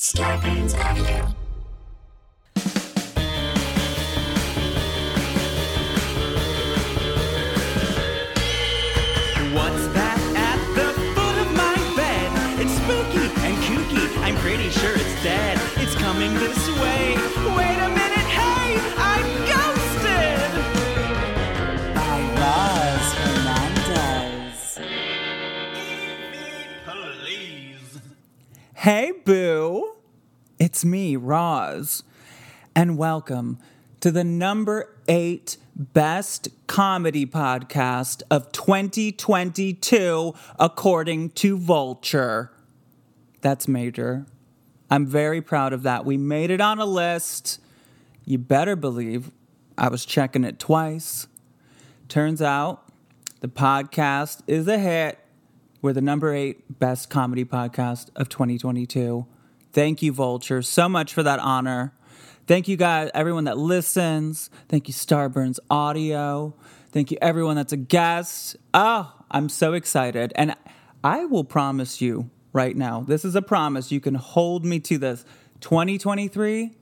Starburns Audio. What's that at the foot of my bed? It's spooky and kooky. I'm pretty sure it's dead. It's coming this way. Wait a minute, hey, I'm ghosted. by Roz Hernandez. Please. Hey, boo. It's me, Roz. And welcome to the number eight best comedy podcast of 2022, according to Vulture. That's major. I'm very proud of that. We made it on a list. You better believe I was checking it twice. Turns out the podcast is a hit. We're the number eight best comedy podcast of 2022. Thank you, Vulture, so much for that honor. Thank you, guys, everyone that listens. Thank you, Starburns Audio. Thank you, everyone that's a guest. Oh, I'm so excited. And I will promise you right now this is a promise. You can hold me to this. 2023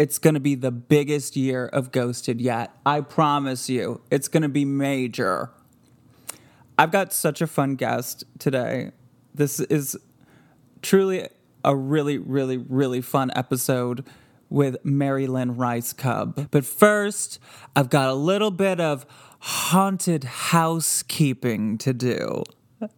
it's going to be the biggest year of Ghosted yet. I promise you, it's going to be major. I've got such a fun guest today. This is truly a really, really, really fun episode with Mary Lynn Rajskub. But first, I've got a little bit of haunted housekeeping to do.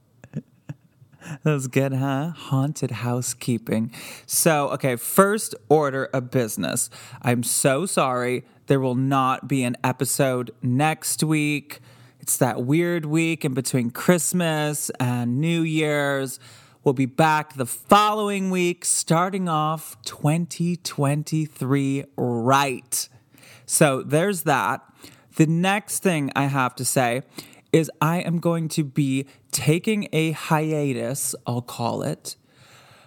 That was good, huh? Haunted housekeeping. So, okay, first order of business. I'm so sorry. There will not be an episode next week. It's that weird week in between Christmas and New Year's. We'll be back the following week, starting off 2023 right. So, there's that. The next thing I have to say is I am going to be taking a hiatus, I'll call it,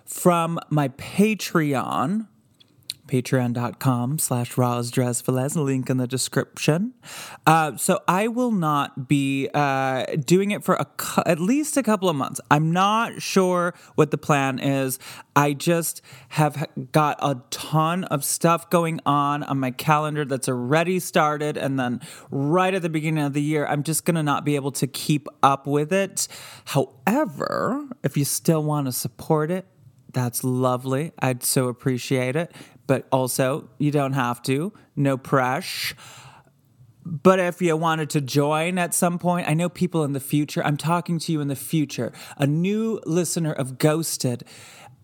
from my Patreon, patreon.com slash rosdresvelez, link in the description. Uh, so I will not be uh, doing it for a cou- at least a couple of months. I'm not sure what the plan is. I just have got a ton of stuff going on on my calendar that's already started. And then right at the beginning of the year, I'm just going to not be able to keep up with it. However, if you still want to support it, that's lovely. I'd so appreciate it. But also, you don't have to. No pressure. But if you wanted to join at some point, I know people in the future, I'm talking to you in the future, a new listener of Ghosted,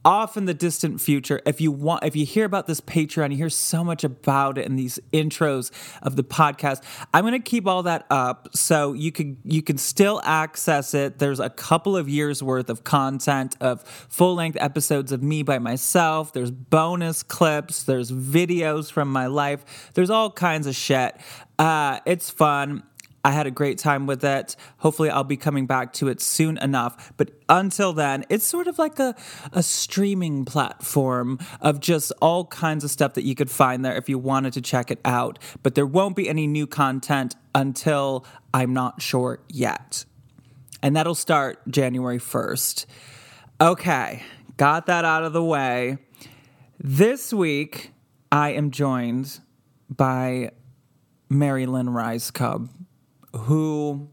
off in the distant future. If you want, if you hear about this Patreon, you hear so much about it in these intros of the podcast. I'm going to keep all that up so you can you can still access it. There's a couple of years worth of content of full length episodes of me by myself. There's bonus clips. There's videos from my life. There's all kinds of shit. Uh, it's fun. I had a great time with it. Hopefully, I'll be coming back to it soon enough. But until then, it's sort of like a, a streaming platform of just all kinds of stuff that you could find there if you wanted to check it out. But there won't be any new content until I'm not sure yet. And that'll start January 1st. Okay, got that out of the way. This week, I am joined by Mary Lynn Rajskub, who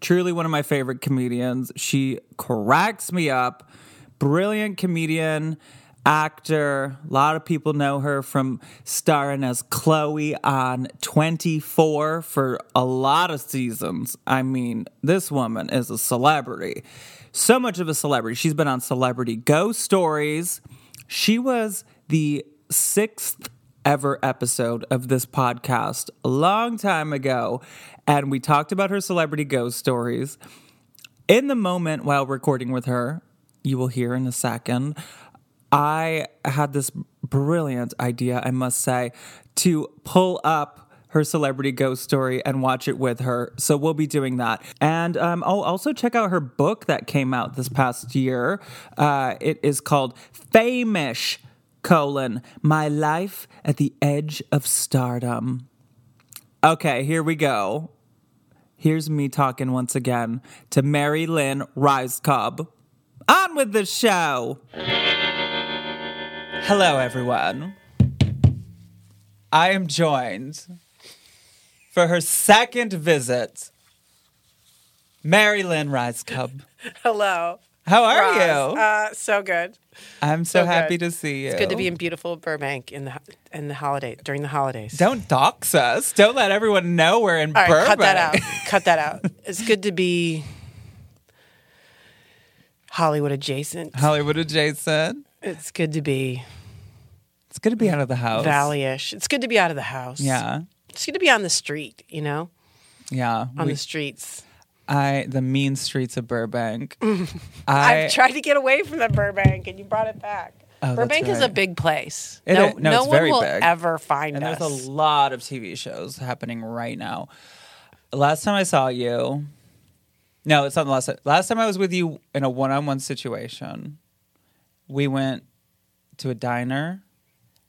truly one of my favorite comedians. She cracks me up. Brilliant comedian, actor. A lot of people know her from starring as Chloe on 24 for a lot of seasons. I mean, this woman is a celebrity. So much of a celebrity. She's been on Celebrity Ghost Stories. She was the sixth ever episode of this podcast a long time ago, and we talked about her celebrity ghost stories. In the moment while recording with her, you will hear in a second, I had this brilliant idea, I must say, to pull up her celebrity ghost story and watch it with her. So we'll be doing that. And um, I'll also check out her book that came out this past year. Uh, it is called Fame-ish colon my life at the edge of stardom okay here we go here's me talking once again to mary lynn Rajskub on with the show Hello, everyone. I am joined for her second visit, Mary Lynn Rajskub. Hello. How are Roz. you? Uh, so good. I'm so, so happy good. to see you. It's good to be in beautiful Burbank in the in the holiday during the holidays. Don't dox us. Don't let everyone know we're in All right, Burbank. cut that out. cut that out. It's good to be Hollywood adjacent. Hollywood adjacent. It's good to be It's good to be out of the house. Valley-ish. It's good to be out of the house. Yeah. It's good to be on the street. You know, Yeah. on We- the streets. I the mean streets of Burbank. I I've tried to get away from the Burbank, and you brought it back. Oh, that's Burbank is a big place. It no, is. No, no it's one very will big. ever find and us. there's a lot of TV shows happening right now. Last time I saw you, no, it's not the last time. Last time I was with you in a one-on-one situation, we went to a diner,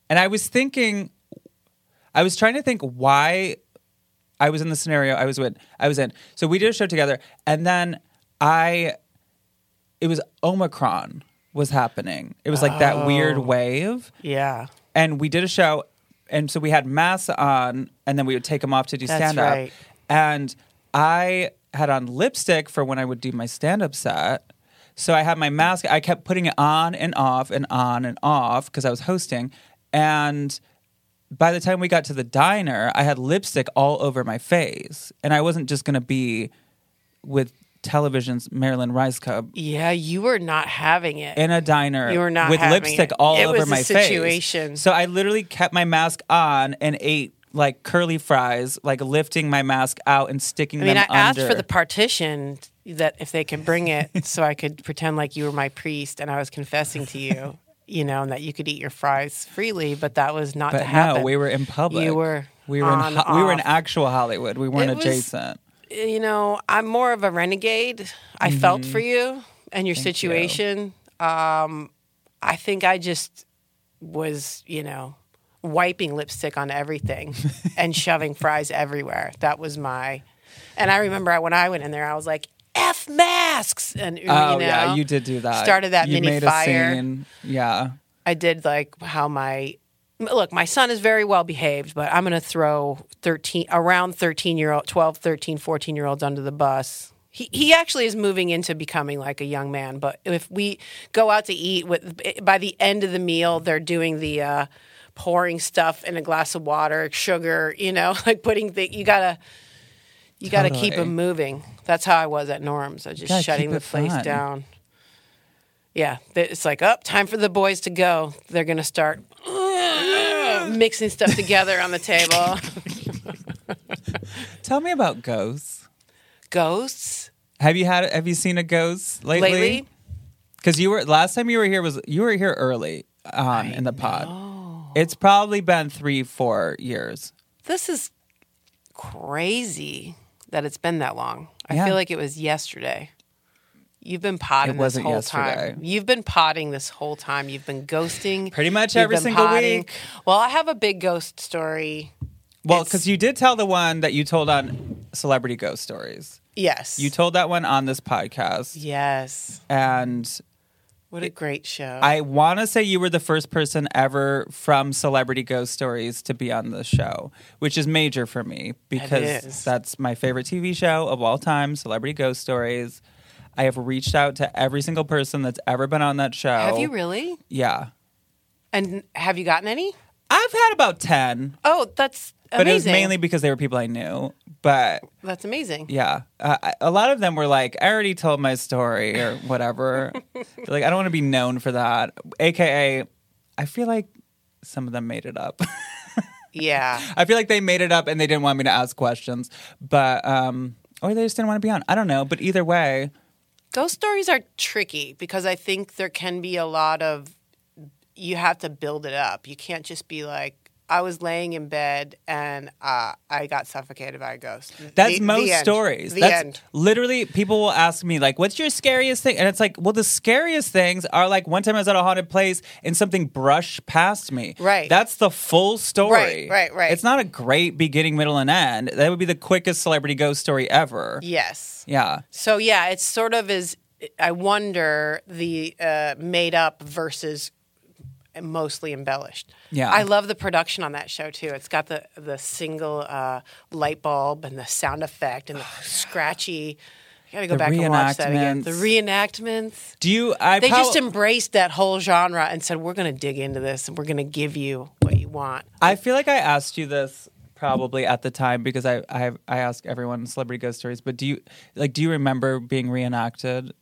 and I was thinking, I was trying to think why I was in the scenario I was with. I was in. So we did a show together, and then I, it was Omicron was happening. It was like that weird Oh. wave yeah. and we did a show and so we had masks on and then we would take them off to do That's stand up right. and i had on lipstick for when i would do my stand up set so i had my mask i kept putting it on and off and on and off because i was hosting and by the time we got to the diner i had lipstick all over my face and i wasn't just going to be with television's Mary Lynn Rajskub Yeah, you were not having it. in a diner You were not with lipstick it. all It over was a my situation. face. So I literally kept my mask on and ate like curly fries, like lifting my mask out and sticking I mean, I them asked under. for the partition that if they could bring it so I could pretend like you were my priest and I was confessing to you, you know, and that you could eat your fries freely, but that was not but to happen. no, we were in public. You were we were on, in Ho- we were in actual Hollywood. We weren't It was- adjacent. you know, I'm more of a renegade. I Mm-hmm. felt for you and your situation. Um, I think I just was, you know, wiping lipstick on everything and shoving fries everywhere. That was my. And I remember when I went in there, I was like, "F masks," and you Oh know, yeah, you did do that. Started that you mini made fire. A scene. Yeah. I did like how my look, my son is very well behaved, but I'm going to throw 13 around 13 year old 12, 13, 14 year olds under the bus. He he actually is moving into becoming like a young man, but if we go out to eat with by the end of the meal they're doing the uh pouring stuff in a glass of water, sugar, you know, like putting the you got to you got to keep them moving. That's how I was at Norm's. I was just Gotta shutting the place fun. down. Yeah, it's like, up, time for the boys to go. They're gonna start mixing stuff together on the table. Tell me about ghosts. Ghosts Have you had? Have you seen a ghost lately? lately. Because you were last time you were here was you were here early um, on in the pod. It's probably been three, four years. This is crazy that it's been that long. I Yeah. feel like it was yesterday. You've been potting It this whole yesterday. time. You've been potting this whole time. You've been ghosting. Pretty much You've every single potting. week. Well, I have a big ghost story. Well, because you did tell the one that you told on Celebrity Ghost Stories. Yes. You told that one on this podcast, Yes. and What a great show. I want to say you were the first person ever from Celebrity Ghost Stories to be on the show, which is major for me because that's my favorite TV show of all time, Celebrity Ghost Stories. I have reached out to every single person that's ever been on that show. have you really? Yeah. And have you gotten any? I've had about 10, Oh, that's amazing. but it was mainly because they were people I knew. But That's amazing. yeah, uh, I- a lot of them were like, I already told my story or whatever. Like, I don't want to be known for that. AKA, I feel like some of them made it up. Yeah. I feel like they made it up and they didn't want me to ask questions, but, um, or they just didn't want to be on. I don't know. But either way, Ghost stories are tricky because I think there can be a lot of you have to build it up. You can't just be like, I was laying in bed and uh, I got suffocated by a ghost. That's The- the most end. stories. The That's end. literally people will ask me like, "What's your scariest thing?" And it's like, well, the scariest things are like one time I was at a haunted place and something brushed past me. Right. That's the full story. Right, right, right. It's not a great beginning, middle, and end. That would be the quickest celebrity ghost story ever. Yes. Yeah. So yeah, it's sort of is. I wonder the uh, made up versus mostly embellished. Yeah. I love the production on that show too. It's got the the single uh, light bulb and the sound effect and the scratchy. I gotta go The back and watch that again. The reenactments. reenactments. Do you? I They just embraced that whole genre and said, "We're going to dig into this and we're going to give you what you want." I feel like I asked you this probably at the time because I I, I ask everyone celebrity ghost stories. But do you like? Do you remember being reenacted?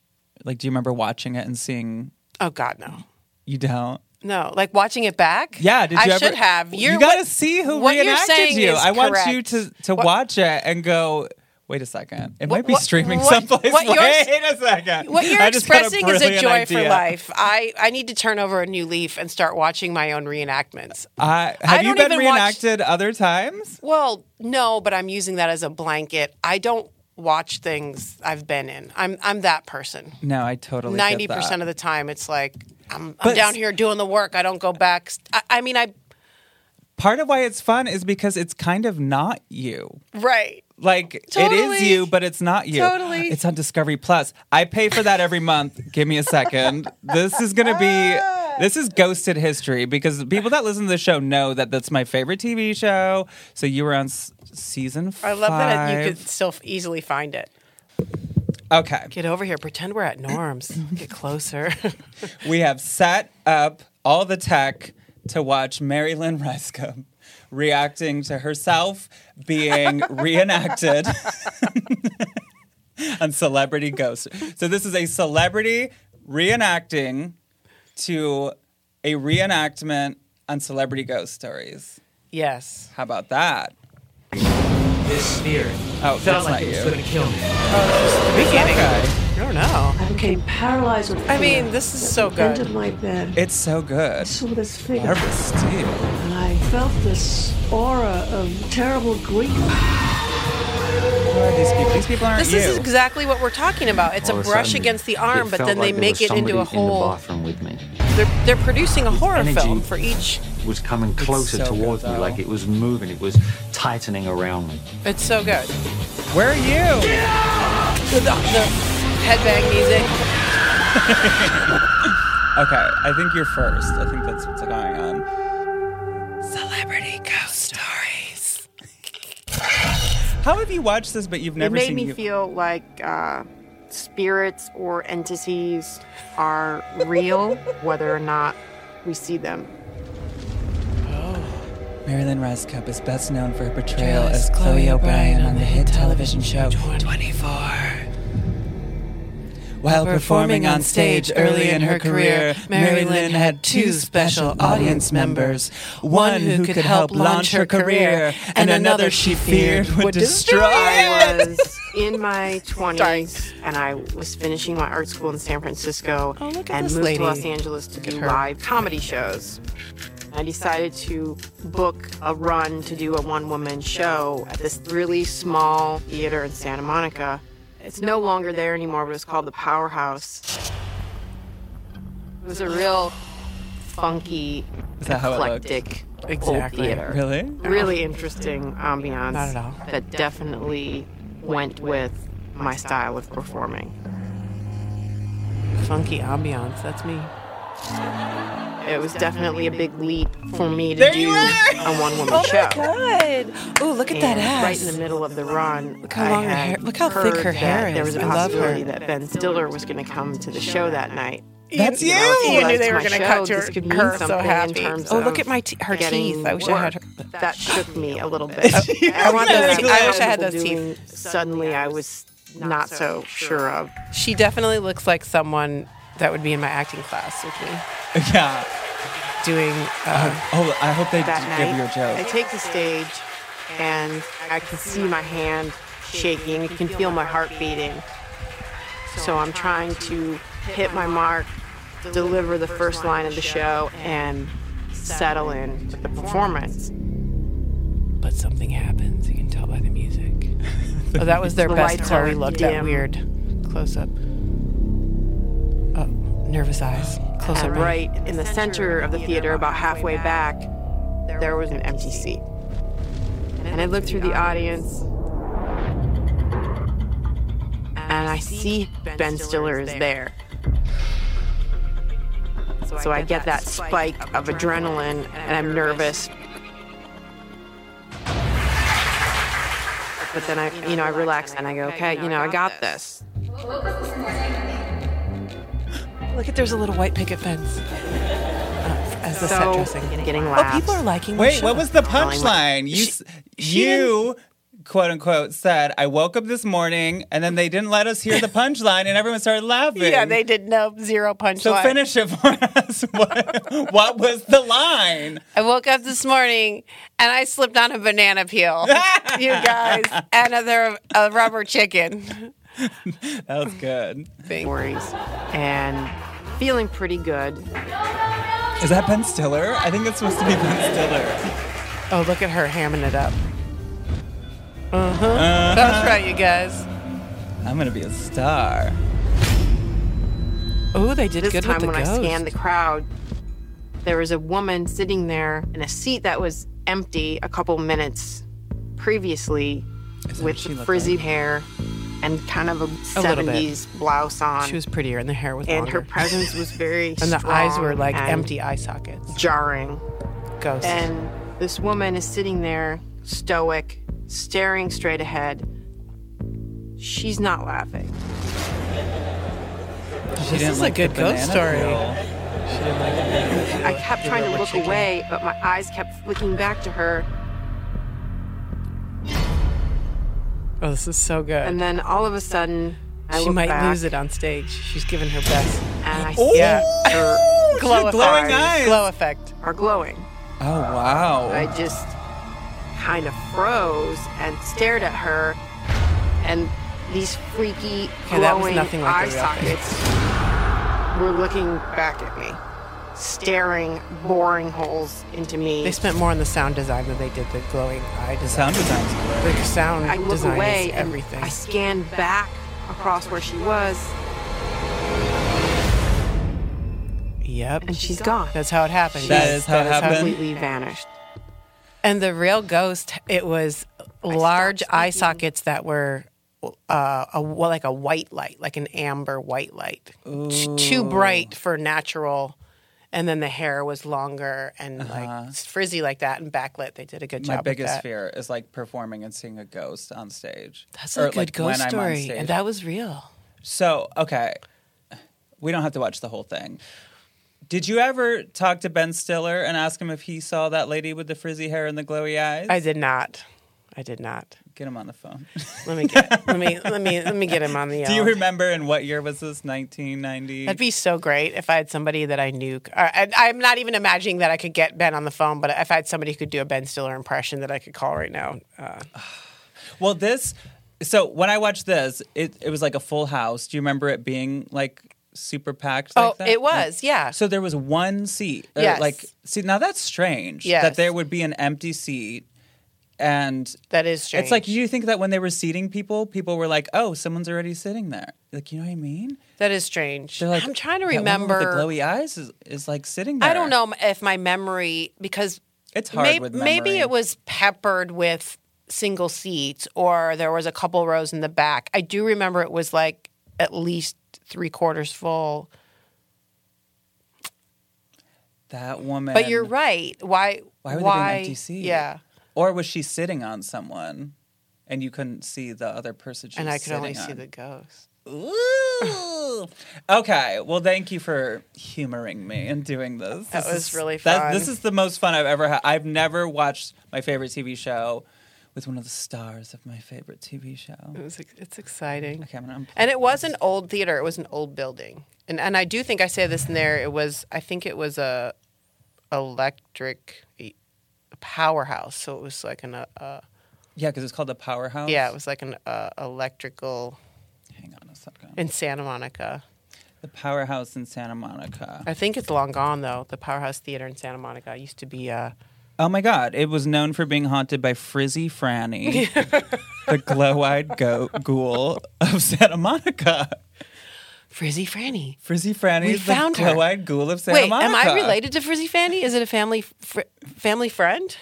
Like, do you remember watching it and seeing? Oh God, no, You don't. No. Like watching it back. Yeah, did I you ever? should have. you You're- got to see who what reenacted you. I want you to to What- watch it and go. Wait a second. It What- might be streaming what- someplace. what you're- Wait a second. What you're I expressing is a joy for life. I, I need to turn over a new leaf and start watching my own reenactments. I, I have you been even watch- reenacted other times? Well, no, but I'm using that as a blanket. I don't watch things I've been in. I'm I'm that person. No, I totally. Ninety percent of the time, it's like I'm, I'm down here doing the work. I don't go back. I, I mean, I part of why it's fun is because it's kind of not you. right. Like it is you, but it's not you. Totally. It's on Discovery Plus. I pay for that every month. Give me a second. This is gonna be ah. This is ghosted history because people that listen to the show know that that's my favorite TV show. So you were on s- season I love that you could still easily find it. Okay, Get over here. Pretend we're at Norm's. Get closer. we have set up all the tech to watch Marilyn Lynn Rajskub reacting to herself being reenacted on Celebrity Ghost. So this is a celebrity reenacting to a reenactment on Celebrity Ghost Stories. yes. How about that? This spirit Oh, felt that's like not it was going to kill me. Beginning. Okay. I don't know. I became paralyzed with fear. I mean, this is so Bent good. in my bed. It's so good. I saw this figure, Barbara Steele. and I felt this aura of terrible grief. Who are these people? These people aren't This you. is exactly what we're talking about. It's All a brush sudden, against the arm, but then they like there make it into a somebody in the bathroom with me. They're, they're producing a horror film for each. was coming closer so towards good, me, like it was moving, it was tightening around me. It's so good. Where are you? The, the headbang music. Okay, I think you're first. I think that's what's going on. Celebrity ghost stories. How have you watched this, but you've never? Seen it never made seen me you- feel like uh, spirits or entities are real, whether or not we see them. Oh. Mary Lynn Rajskub is best known for her portrayal as Chloe O'Brian on the hit television show 24. While performing on stage early in her career, Mary Lynn had two special audience members. One who could help launch her career, and another she feared would destroy I it. was in my 20s and I was finishing my art school in San Francisco Oh, and moved lady. to Los Angeles to do live comedy shows. I decided to book a run to do a one woman show at this really small theater in Santa Monica. It's no longer there anymore, but it's called the Powerhouse. It was a real funky, Is that how it looked? eclectic old Exactly. theater Really? really interesting ambiance. Not at all. That definitely went with my style of performing. Funky ambiance. That's me. It was definitely a big leap for me to There do a one-woman oh show. Oh Good. Oh, look at that ass. right in the middle of the run, Look how long her hair- look how thick her hair is. There was a her. possibility that Ben Stiller was going to come to the show that night. That's you! know, You knew they were gonna show, cut to this her- could mean her so happy. Oh, look at my te- her teeth. I wish I had work. her- That shook me a little bit. I want those teeth. I wish I had those teeth. Suddenly, I was not so sure of. She definitely looks like someone that would be in my acting class with me, Yeah. doing. Uh, Oh, I hope they that d- night. give you a I joke. I take the stage, and I can see my hand shaking. You can feel my heart beating. So I'm trying to hit my mark, deliver the first line of the show, and settle in with the performance. but something happens. You can tell by the music. oh, that was their The best lights Chloe are look. That weird close up. Oh, nervous eyes. And uh, right in the center of the theater, about halfway back, there was an empty seat. And I look through the audience, and I see Ben Stiller is there. So I get that spike of adrenaline and I'm nervous. But then I, you know, I relax and I go, okay, you know, I got this. Look at there's a little white picket fence uh, as the set So dressing. getting Oh, laughs. people are liking. the Wait, show. what was the punchline? You, s she you, quote unquote, said, I woke up this morning and then they didn't let us hear the punchline and everyone started laughing. Yeah, they did no zero punchline. So finish it for us. what, what was the line? I woke up this morning and I slipped on a banana peel, you guys, and a, a rubber chicken. That was good. Worries and feeling pretty good. Is that Ben Stiller? I think it's supposed to be Ben Stiller. Oh, look at her hamming it up. Uh huh. That's right, you guys. I'm gonna be a star. Oh, they did This good time with the when ghost. I scanned the crowd, there was a woman sitting there in a seat that was empty a couple minutes previously Is with she the looked frizzy like? hair and kind of a, A little bit. 70s blouse on. She was prettier, and the hair was and longer. her presence was very and the eyes were like empty eye sockets. jarring. Ghost. And this woman is sitting there, stoic, staring straight ahead. She's not laughing. She this didn't is like a good ghost story. peel. She didn't like the banana peel. I kept trying to look away, but my eyes kept flicking back to her. Oh, this is so good. And then all of a sudden, I she look might back lose it on stage. She's giving her best. and I Ooh, see Yeah. her Glow glowing effect. eyes. Glow effect. are glowing. Oh wow. I just kind of froze and stared at her, and these freaky Okay, that was glowing nothing like eye the real thing. sockets were looking back at me, staring, boring holes into me. They spent more on the sound design than they did the glowing eye the design. sound design's great. The sound I look design away is and everything. I scanned back across where she was, Yep. and she's gone. That's how it happened. That guys. how it happened? Completely vanished. And the real ghost, it was large eye sockets that were uh, a, well, like a white light, like an amber white light, T- too bright for natural. And then the hair was longer and like uh-huh. frizzy like that and backlit. They did a good job. My biggest fear is like performing and seeing a ghost on stage. That's Or, a good like, ghost story, and that was real. So, okay. We don't have to watch the whole thing. Did you ever talk to Ben Stiller and ask him if he saw that lady with the frizzy hair and the glowy eyes? I did not. I did not. Get him on the phone. Let me get. let me. Let me. Let me get him on the. Do you uh, remember in what year was this? 1990? That'd be so great if I had somebody that I knew. And I'm not even imagining that I could get Ben on the phone, but if I had somebody who could do a Ben Stiller impression that I could call right now. Uh, Well, this. So when I watched this, it, it was like a full house. Do you remember it being like super packed? Like oh, that? it was. Yeah. So there was one seat. or, Yes. Like, see, now that's strange. Yes. That there would be an empty seat. And that is strange. it's like, you think that when they were seating people, people were like, oh, someone's already sitting there. Like, you know what I mean? that is strange. They're like, I'm trying to "That woman remember. The glowy eyes is, is like sitting there. I don't know if my memory because It's hard may- with maybe it was peppered with single seats or there was a couple rows in the back. I do remember it was like at least three quarters full. That woman. But you're right. Why? Why would there be an empty seat? Yeah. Or was she sitting on someone and you couldn't see the other person she And was I could only sitting see the ghost. Ooh. okay. Well, thank you for humoring me and doing this. That This was is- really that- fun. this is the most fun I've ever had. I've never watched my favorite TV show with one of the stars of my favorite TV show. It was. It's exciting. Okay, And it was an old theater. It was an old building. And and I do think I say this in there. It was. I think it was a electric powerhouse. So it was like an uh, uh, Yeah, because it's called the Powerhouse. yeah. It was like an uh, electrical Hang on a second. in Santa Monica. The Powerhouse in Santa Monica. I think it's long gone though. The Powerhouse Theater in Santa Monica used to be. Uh, Oh my God! It was known for being haunted by Frizzy Franny, the glow-eyed go- ghoul of Santa Monica. Frizzy Franny. Frizzy Franny We is the found her. glow-eyed ghoul of Santa Wait, Monica. am I related to Frizzy Fanny? Is it a family fr- family friend?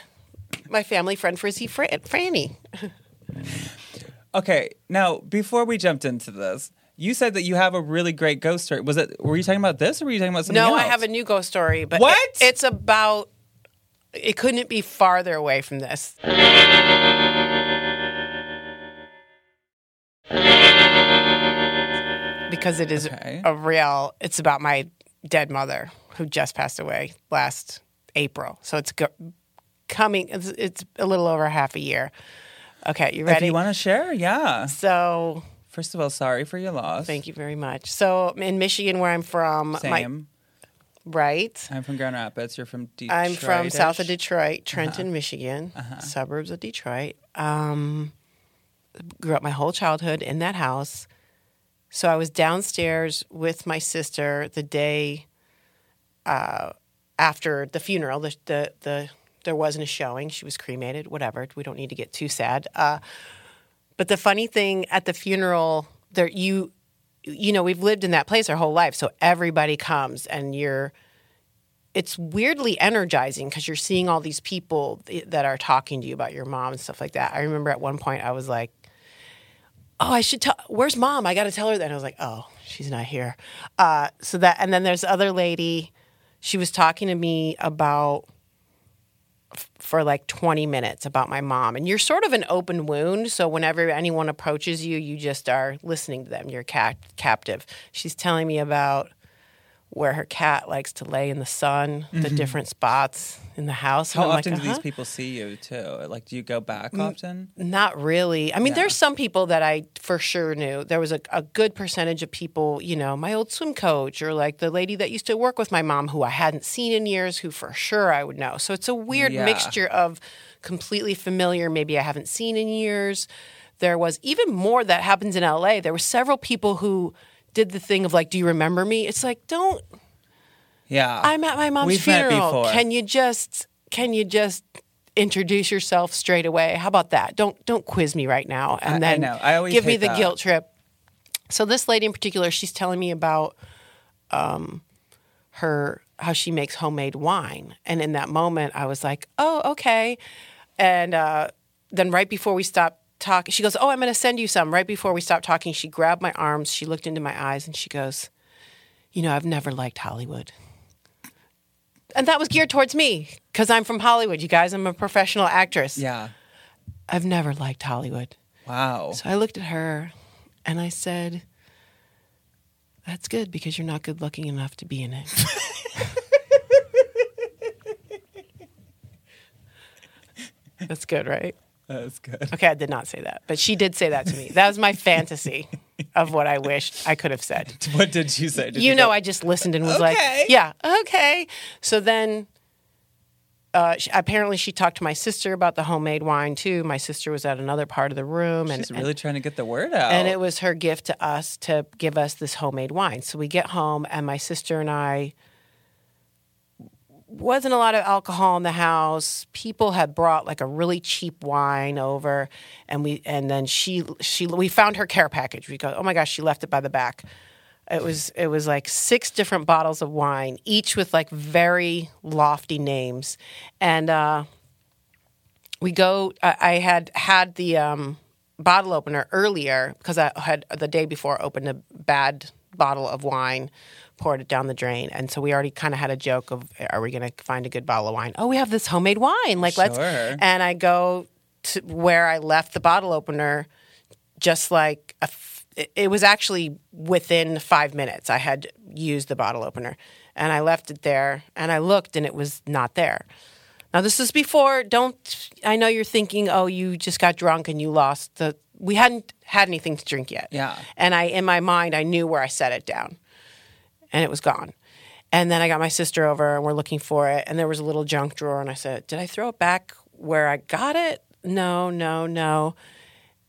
My family friend Frizzy Fra- Franny. Okay, now before we jumped into this, You said that you have a really great ghost story. Was it? Were you talking about this, or were you talking about something No, else? I have a new ghost story, but What? it- it's about. It couldn't be farther away from this. Because it is Okay. a real. It's about my dead mother who just passed away last April. So it's go, coming. It's, it's a little over half a year. Okay, you ready? If you want to share, yeah. so First of all, sorry for your loss. thank you very much. So in Michigan, where I'm from, my right. I'm from Grand Rapids. You're from Detroit. I'm from south of Detroit, Trenton, Michigan, suburbs of Detroit. Um, grew up my whole childhood in that house. So I was downstairs with my sister the day uh, after the funeral. The, the the there wasn't a showing. She was cremated. Whatever. We don't need to get too sad. Uh, but the funny thing at the funeral, there you you know we've lived in that place our whole life, so everybody comes and you're it's weirdly energizing because you're seeing all these people th- that are talking to you about your mom and stuff like that. I remember at one point I was like, "Oh, I should tell. Where's mom? I got to tell her that." I was like, "Oh, she's not here." Uh, so that, and then there's the other lady. She was talking to me about for like 20 minutes about my mom, and you're sort of an open wound. So whenever anyone approaches you, you just are listening to them. You're cap- captive. She's telling me about where her cat likes to lay in the sun, the different spots in the house. Mm-hmm. How often like, do these "Uh-huh." people see you too? Like, do you go back often? Not really. I mean, there's some people that I for sure knew. There was a, a good percentage of people, you know, my old swim coach or like the lady that used to work with my mom who I hadn't seen in years, who for sure I would know. So it's a weird Yeah. mixture of completely familiar, maybe I haven't seen in years. There was even more that happens in LA. There were several people who did the thing of like, do you remember me? It's like, don't Yeah. I'm at my mom's We've funeral. Can you just can you just introduce yourself straight away? How about that? Don't don't quiz me right now and I- I then. I always give me the that. guilt trip. So this lady in particular, she's telling me about um her how she makes homemade wine. And in that moment I was like, "Oh, okay." And uh then right before we stopped talking, she goes, "Oh, I'm going to send you some." Right before we stopped talking, she grabbed my arms, she looked into my eyes and she goes, "You know, I've never liked Hollywood." And that was geared towards me because I'm from Hollywood, you guys. I'm a professional actress. yeah. I've never liked Hollywood. Wow. So I looked at her and I said, That's good because you're not good looking enough to be in it. That's good, right? That's good. Okay, I did not say that, but she did say that to me. That was my fantasy of what I wished I could have said. What did you say? Did you know, go- I just listened and was Okay. like, yeah, okay. So then, uh, she, apparently, she talked to my sister about the homemade wine too. My sister was at another part of the room, and She's really trying to get the word out. and it was her gift to us to give us this homemade wine. So we get home, and my sister and I wasn't a lot of alcohol in the house. People had brought like a really cheap wine over, and we and then she she we found her care package. We go, oh my gosh, she left it by the back. It was it was like six different bottles of wine, each with like very lofty names, and. uh we go I, had had the um, bottle opener earlier because i had the day before opened a bad bottle of wine poured it down the drain. And so we already kind of had a joke of are we going to find a good bottle of wine? Oh we have this homemade wine. Like let's Sure. and i go to where i left the bottle opener just like a it was actually within five minutes i had used the bottle opener. And i left it there and i looked and it was not there. Now this is before don't i know you're thinking oh you just got drunk and you lost the we hadn't had anything to drink yet. Yeah. and i in my mind i knew where i set it down. And it was gone. And then i got my sister over and we're looking for it. And there was a little junk drawer and i said did i throw it back where i got it? No no no.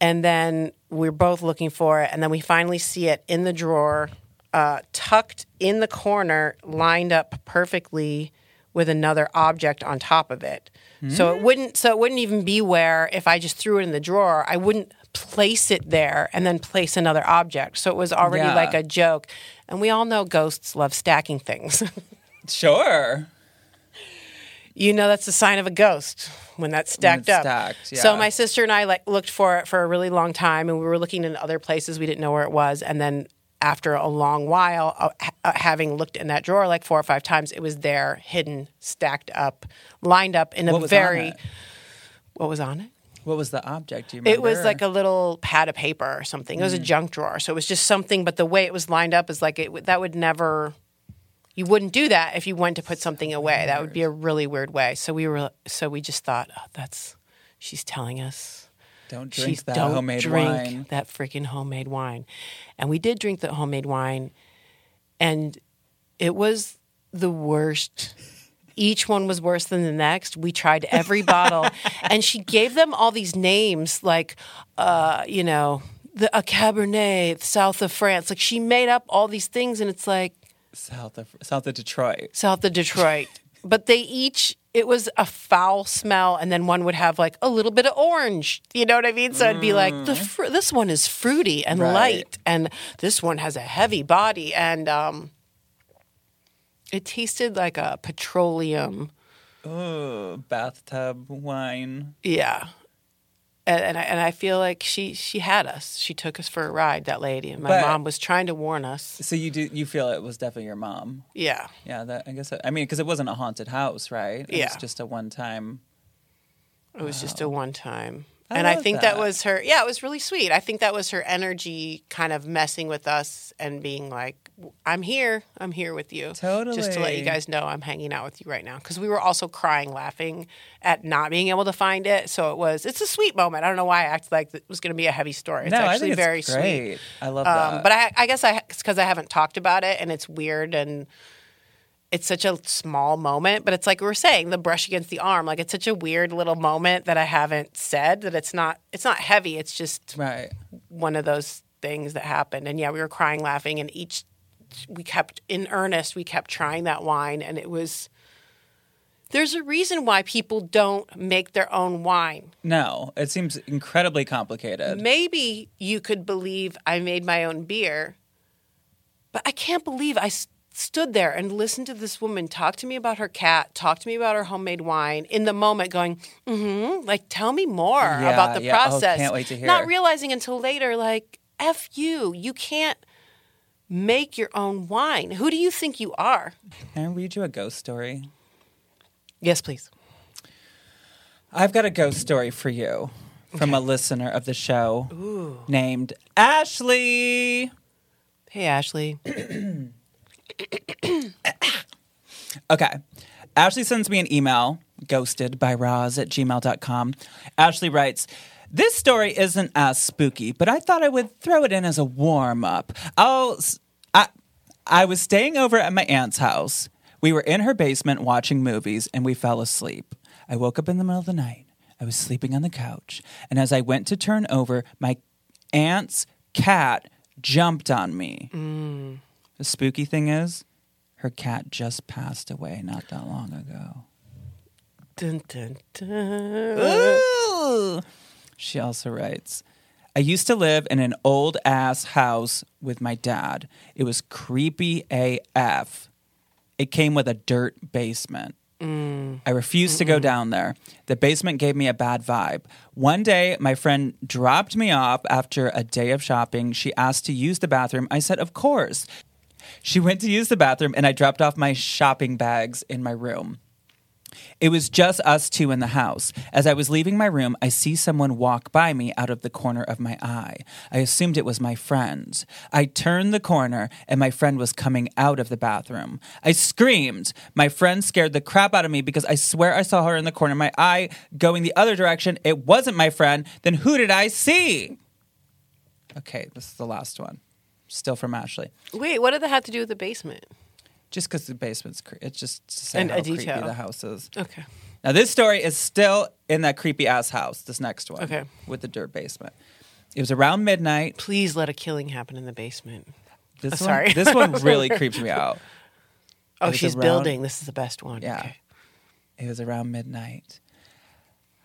And then we're both looking for it. And then we finally see it in the drawer uh, tucked in the corner lined up perfectly with another object on top of it. So it wouldn't so it wouldn't even be where if i just threw it in the drawer i wouldn't place it there and then place another object so it was already Yeah. like a joke and we all know ghosts love stacking things sure. you know that's a sign of a ghost when that's stacked it's up. stacked, So my sister and I like looked for it for a really long time, and we were looking in other places we didn't know where it was, and then after a long while, uh, ha- uh, having looked in that drawer like four or five times, it was there, hidden, stacked up, lined up in a What on very. What was on it? What was the object? Do you remember? It was like a little pad of paper or something. It was a Mm. junk drawer, so it was just something. But the way it was lined up is like it. That would never. You wouldn't do that if you went to put something away. That would be a really weird way. So we were. So we just thought, oh, that's. She's telling us. Don't drink She's that don't homemade drink wine. that freaking homemade wine, and we did drink the homemade wine, and it was the worst. Each one was worse than the next. We tried every bottle, and she gave them all these names, like, uh, you know, the a Cabernet, south of France. Like she made up all these things, and it's like South of South of Detroit. south of Detroit. But they each, it was a foul smell, and then one would have like a little bit of orange. You know what I mean? So it'd be like the fr- this one is fruity and Right. light, and this one has a heavy body, and um, it tasted like a petroleum. Oh, bathtub wine. Yeah. And, and I and I feel like she she had us. She took us for a ride. That lady. And my But- mom was trying to warn us. So you do you feel it was definitely your mom? Yeah. Yeah, that I guess. I mean, because it wasn't a haunted house, right? It Yeah. was just a one time. It was just a one time. I and I think that. that. was her, yeah, it was really sweet. I think that was her energy kind of messing with us and being like, I'm here. I'm here with you. Totally. Just to let you guys know I'm hanging out with you right now. Because we were also crying, laughing at not being able to find it. So it was, it's a sweet moment. I don't know why I acted like it was going to be a heavy story. It's no, I actually think it's very great. sweet. I love Um, that. but I, I guess I, because I haven't talked about it and it's weird and it's such a small moment, but it's like we were saying, the brush against the arm. Like it's such a weird little moment that I haven't said that it's not. It's not heavy. It's just right. one of those things that happened. And yeah, we were crying, laughing, and each we kept in earnest. We kept trying that wine, and it was. There's a reason why people don't make their own wine. No, it seems incredibly complicated. Maybe you could believe I made my own beer, but I can't believe I stood there and listened to this woman talk to me about her cat, talk to me about her homemade wine in the moment, going, mm-hmm, like, tell me more Yeah, about the yeah. Oh, process. can't wait to hear. Not realizing until later, like, F you, you can't make your own wine. Who do you think you are? Can I read you a ghost story? Yes, please. I've got a ghost story for you from a listener of the show named Ashley. Hey, Ashley. Okay. Ashley sends me an email, ghosted by Roz at gmail.com. Ashley writes, This story isn't as spooky, but I thought I would throw it in as a warm up. Oh, I, I was staying over at my aunt's house. We were in her basement watching movies and we fell asleep. I woke up in the middle of the night. I was sleeping on the couch. And as I went to turn over, my aunt's cat jumped on me. Mm. The spooky thing is, her cat just passed away not that long ago. Dun, dun, dun. Ooh. She also writes, I used to live in an old ass house with my dad. It was creepy AF. It came with a dirt basement. Mm. I refused to go down there. The basement gave me a bad vibe. One day, my friend dropped me off after a day of shopping. She asked to use the bathroom. I said, Of course. She went to use the bathroom, and I dropped off my shopping bags in my room. It was just us two in the house. As I was leaving my room, I see someone walk by me out of the corner of my eye. I assumed it was my friend. I turned the corner and my friend was coming out of the bathroom. I screamed. My friend scared the crap out of me because I swear I saw her in the corner of my eye going the other direction. It wasn't my friend. Then who did I see? Okay, this is the last one. Still from Ashley. Wait, what did that have to do with the basement? Just because the basement's, cre- it's just to say And a how creepy detail. the house is. Okay. Now this story is still in that creepy ass house. This next one, Okay. with the dirt basement. It was around midnight. Please let a killing happen in the basement. This Oh, one, sorry. this one really creeps me out. Oh, was she's around- building. This is the best one. Yeah. Okay. It was around midnight.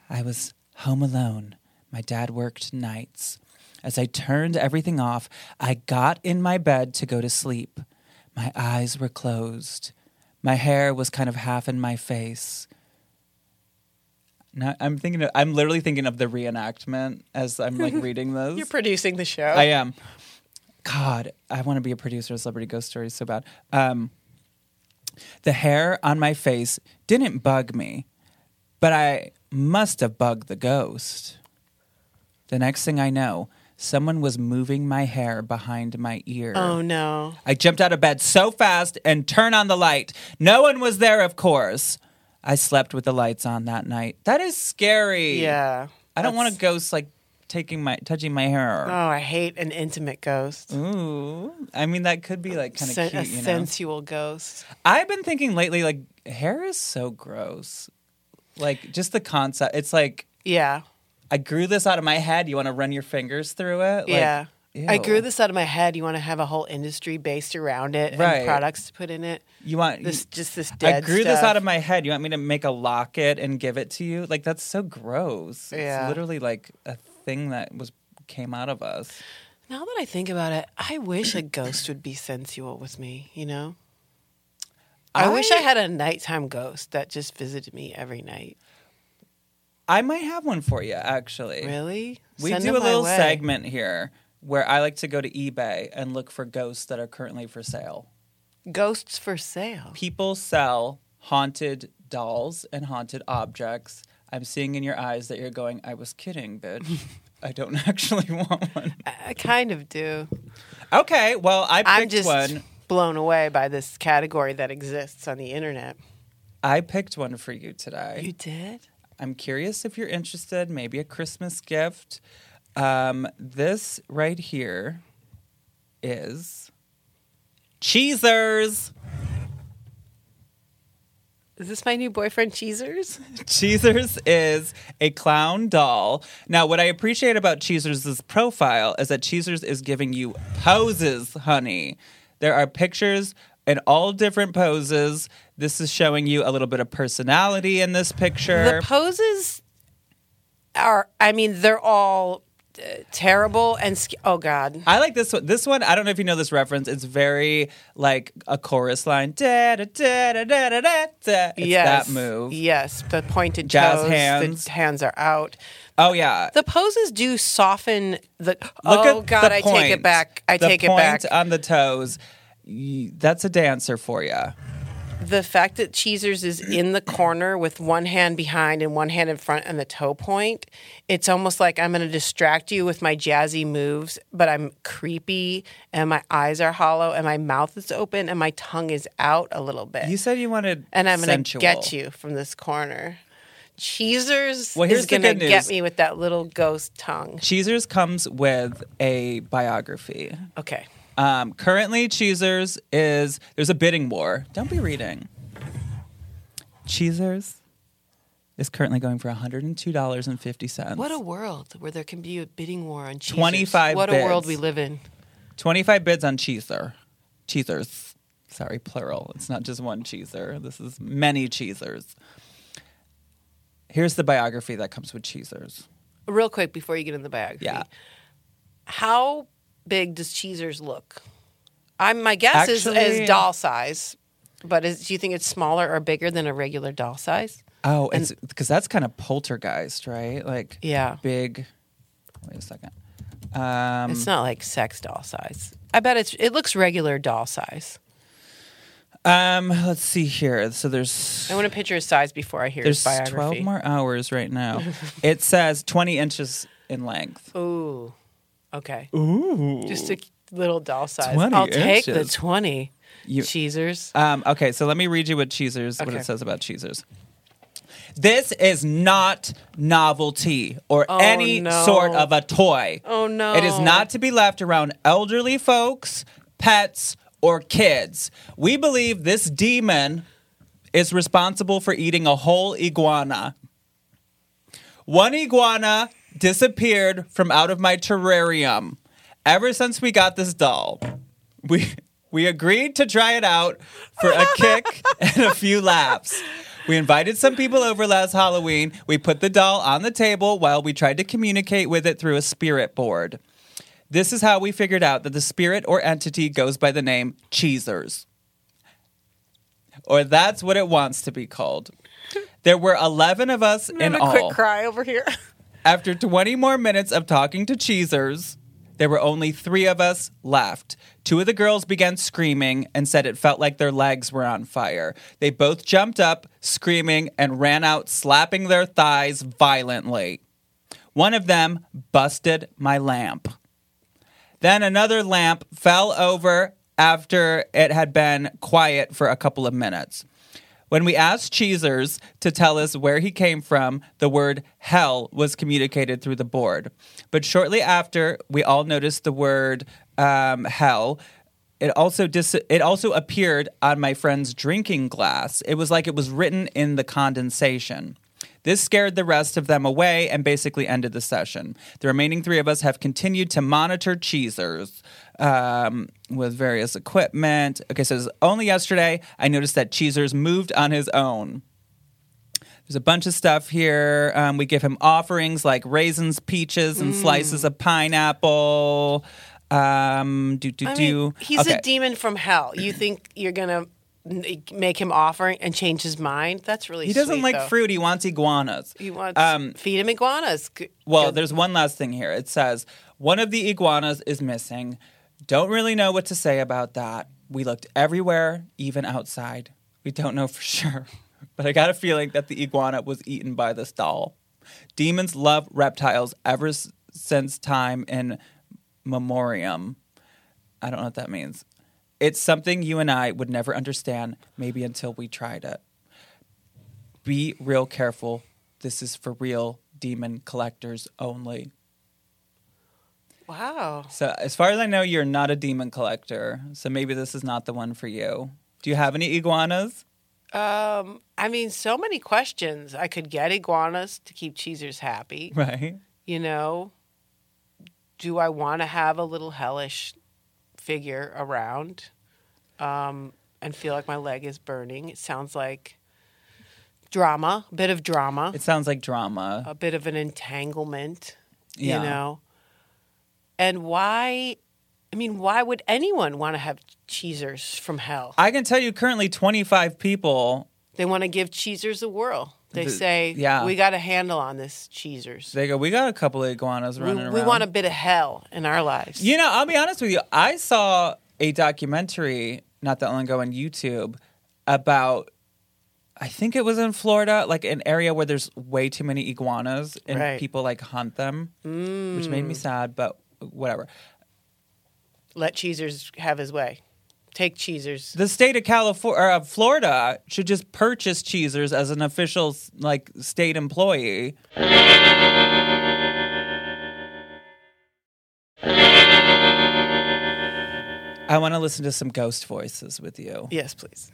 I was home alone. My dad worked nights. As I turned everything off, I got in my bed to go to sleep. My eyes were closed. My hair was kind of half in my face. Now, I'm thinking. Of, I'm literally thinking of the reenactment as I'm like reading this. You're producing the show. I am. God, I want to be a producer of Celebrity Ghost Stories so bad. Um, the hair on my face didn't bug me, but I must have bugged the ghost. The next thing I know, someone was moving my hair behind my ear. Oh no. I jumped out of bed so fast and turned on the light. No one was there, of course. I slept with the lights on that night. That is scary. Yeah. I don't want a ghost like taking my touching my hair. Oh, I hate an intimate ghost. Ooh. I mean that could be like kind of Sen- cute, a you know. sensual ghost. I've been thinking lately like hair is so gross. Like just the concept. It's like Yeah. I grew this out of my head. You want to run your fingers through it? Like, yeah. I grew this out of my head. You want to have a whole industry based around it Right. and products to put in it. You want This just this I dead grew this out of my head. You want me to make a locket and give it to you? Like that's so gross. Yeah. It's literally like a thing that was came out of us. Now that I think about it, I wish a ghost would be sensual with me, you know? I, wish I had a nighttime ghost that just visited me every night. I might have one for you actually. Really? We Send do a little way. segment here where I like to go to eBay and look for ghosts that are currently for sale. Ghosts for sale. People sell haunted dolls and haunted objects. I'm seeing in your eyes that you're going, I was kidding, bitch. I don't actually want one. I, kind of do. Okay, well, I picked I'm just one. blown away by this category that exists on the internet. I picked one for you today. You did? I'm curious if you're interested, maybe a Christmas gift. Um, this right here is Cheezers. Is this my new boyfriend, Cheezers? Cheezers is a clown doll. Now, what I appreciate about Cheezers' profile is that Cheezers is giving you poses, honey. There are pictures in all different poses. This is showing you a little bit of personality in this picture. The poses are, I mean, they're all uh, terrible and, sc- oh God. I like this one. This one, I don't know if you know this reference. It's very like a chorus line. Da, da, da, da, da, da, da. It's yes. that move. Yes. The pointed Jazz toes. hands. The hands are out. Oh yeah. The poses do soften the. Look oh God, I take it back. I The take it back. on the toes. Y- That's a dancer for you. the fact that Cheezers is in the corner with one hand behind and one hand in front and the toe point, it's almost like I'm going to distract you with my jazzy moves, but I'm creepy and my eyes are hollow and my mouth is open and my tongue is out a little bit. You said you wanted and I'm going to get you from this corner. Cheezers Well, is going to get me with that little ghost tongue. Cheezers comes with a biography. Okay. Um, currently, Cheezers is there's a bidding war. Don't be reading. Cheezers is currently going for $102.50. What a world where there can be a bidding war on Cheezers. 25 What a world we live in. 25 bids on Cheezer. Cheezers. Sorry, plural. It's not just one Cheezer. This is many Cheezers. Here's the biography that comes with Cheezers. Real quick before you get in the biography. Yeah. How big does Cheezers look? I'm my guess is, Actually- is doll size, but is, do you think it's smaller or bigger than a regular doll size? Oh, it's because that's kind of poltergeist, right? Like Yeah. big. Wait a second. Um, It's not like sex doll size. I bet it's it looks regular doll size. um, let's see here. So there's I want to picture his size before I hear there's his biography. 12 more hours right now. it says 20 inches in length. Ooh. Okay. Ooh. Just a little doll size. 20 I'll take the inches. 20. You- Cheezers. Um, okay, so let me read you what Cheezers what Okay. it says about Cheezers. This is not novelty or Oh, any no. sort of a toy. Oh, no. It is not to be left around elderly folks, pets, or kids. We believe this demon is responsible for eating a whole iguana. One iguana disappeared from out of my terrarium. Ever since we got this doll, we we agreed to try it out for a kick and a few laughs. We invited some people over last Halloween. We put the doll on the table while we tried to communicate with it through a spirit board. This is how we figured out that the spirit or entity goes by the name Cheezers. Or that's what it wants to be called. There were 11 of us I'm in all. quick cry over here. After 20 more minutes of talking to Cheezers, There were only three of us left. Two of the girls began screaming and said it felt like their legs were on fire. They both jumped up, screaming, and ran out, slapping their thighs violently. One of them busted my lamp. Then another lamp fell over after it had been quiet for a couple of minutes. When we asked Cheesers to tell us where he came from, the word hell was communicated through the board. But shortly after, we all noticed the word um, hell. It also dis- it also appeared on my friend's drinking glass. It was like it was written in the condensation. This scared the rest of them away and basically ended the session. The remaining three of us have continued to monitor Cheesers um, with various equipment. Okay, so only yesterday I noticed that Cheesers moved on his own. There's a bunch of stuff here. Um, we give him offerings like raisins, peaches, and slices of pineapple. Um, do do I do. mean, he's Okay. a demon from hell. You think you're gonna make him offer and change his mind? That's really He doesn't sweet, like though. fruit. He wants iguanas. He wants Um, feed him iguanas. Well, there's one last thing here. It says one of the iguanas is missing. Don't really know what to say about that. We looked everywhere, even outside. We don't know for sure, but I got a feeling that the iguana was eaten by this doll. Demons love reptiles ever s- since time in memoriam. I don't know what that means. It's something you and I would never understand, maybe until we tried it. Be real careful. This is for real demon collectors only. wow. So, as far as I know, you're not a demon collector. So, maybe this is not the one for you. Do you have any iguanas? Um, I mean, so many questions. I could get iguanas to keep Cheesers happy. Right. You know, do I want to have a little hellish figure around um, and feel like my leg is burning? It sounds like drama, a bit of drama, It sounds like drama. a bit of an entanglement, Yeah. you know? And why, I mean, why would anyone want to have Cheesers from hell? I can tell you currently 25 people, They want to give Cheesers a whirl. They The- say, yeah. we got a handle on this Cheesers. they go, We got a couple of iguanas We, running around. we want a bit of hell in our lives. You know, I'll be honest with you. I saw a documentary not that long ago on YouTube about, I think it was in Florida, like an area where there's way too many iguanas and Right. people like hunt them, which made me mm. sad, but whatever. Let Cheesers have his way. Take Cheesers. The state of California, or, uh, Florida, should just purchase Cheezers as an official like state employee. I want to listen to some ghost voices with you, Yes, please.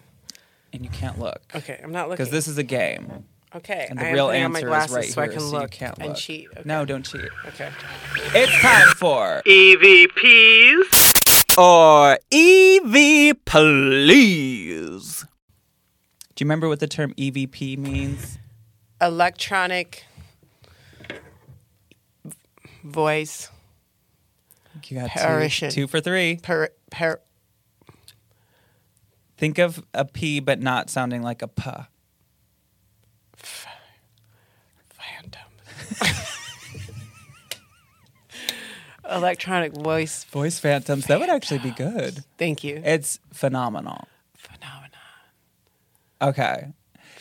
and you can't look Okay, I'm not looking. because this is a game, okay, and the I am real putting on my answer glasses is right so I can so look you can't and look. cheat. Okay. No, don't cheat. Okay. It's time for EVPs. Or EV please. Do you remember what the term EVP means? Electronic voice You got two, two for three. per per Think of a P, but not sounding like a P. Electronic voice. Voice phantoms. That would actually be good. Thank you. It's phenomenal. Phenomenon. Okay.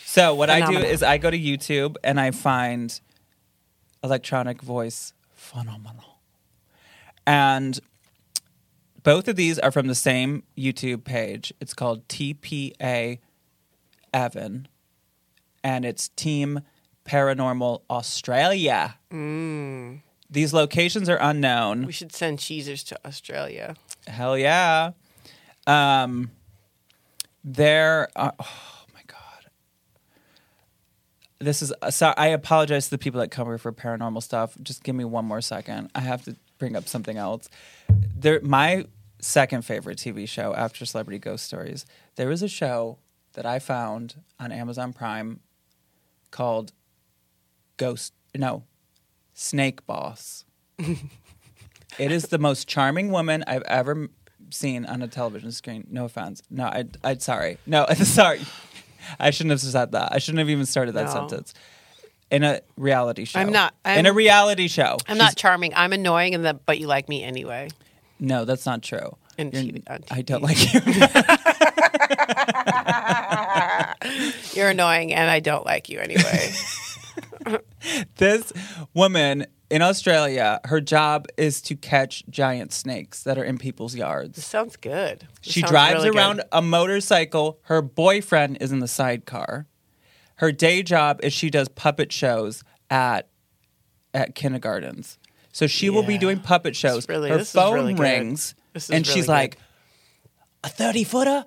So what I do is I go to YouTube and I find electronic voice phenomenal. And both of these are from the same YouTube page. It's called TPA Evan and it's Team Paranormal Australia. Mm. These locations are unknown. We should send Cheesers to Australia. Hell yeah. Um, there are, oh my God. This is, uh, so I apologize to the people that come here for paranormal stuff. Just give me one more second. I have to bring up something else. There, my second favorite TV show after Celebrity Ghost Stories, there was a show that I found on Amazon Prime called Ghost, no, Snake Boss. It is the most charming woman I've ever seen on a television screen. No offense. No, I, I'm sorry. No, sorry. I shouldn't have said that. I shouldn't have even started that No. sentence. in a reality show. I'm not- I'm- in a reality show. I'm not charming. I'm annoying, and the, but you like me anyway. No, that's not true. In You're- TV uh, I don't like you. You're annoying, and I don't like you anyway. this woman in Australia, her job is to catch giant snakes that are in people's yards. sounds good. This She sounds drives really good. around a motorcycle. Her boyfriend is in the sidecar. Her day job is she does puppet shows at at kindergartens. So she will be doing puppet shows. really- Her phone really rings and really she's good. like, "A thirty footer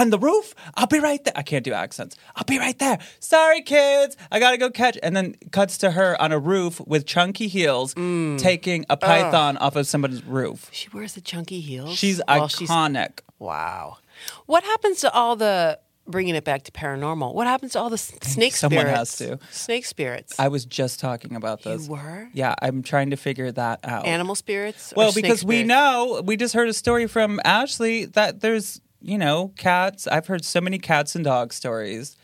on the roof? I'll be right there." I can't do accents. I'll be right there. Sorry, kids. I gotta go catch. And then cuts to her on a roof with chunky heels, Mm. taking a python off of somebody's roof. She wears the chunky heels. She's While she's- iconic. wow. What happens to all the bringing it back to paranormal? What happens to all the s- snake Someone spirits? has to. Snake spirits. I was just talking about those. you this. were Yeah, I'm trying to figure that out. animal spirits. or well, snake because we spirits? know, we just heard a story from Ashley that there's, you know, cats. I've heard so many cats and dog stories.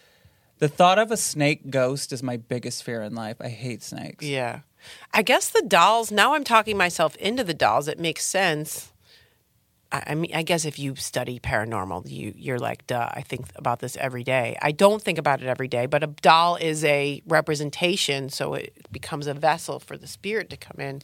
The thought of a snake ghost is my biggest fear in life. I hate snakes. Yeah. I guess the dolls, now I'm talking myself into the dolls. It makes sense. I, I mean, I guess if you study paranormal, you, you're like, duh, I think about this every day. I don't think about it every day, but a doll is a representation, so it becomes a vessel for the spirit to come in.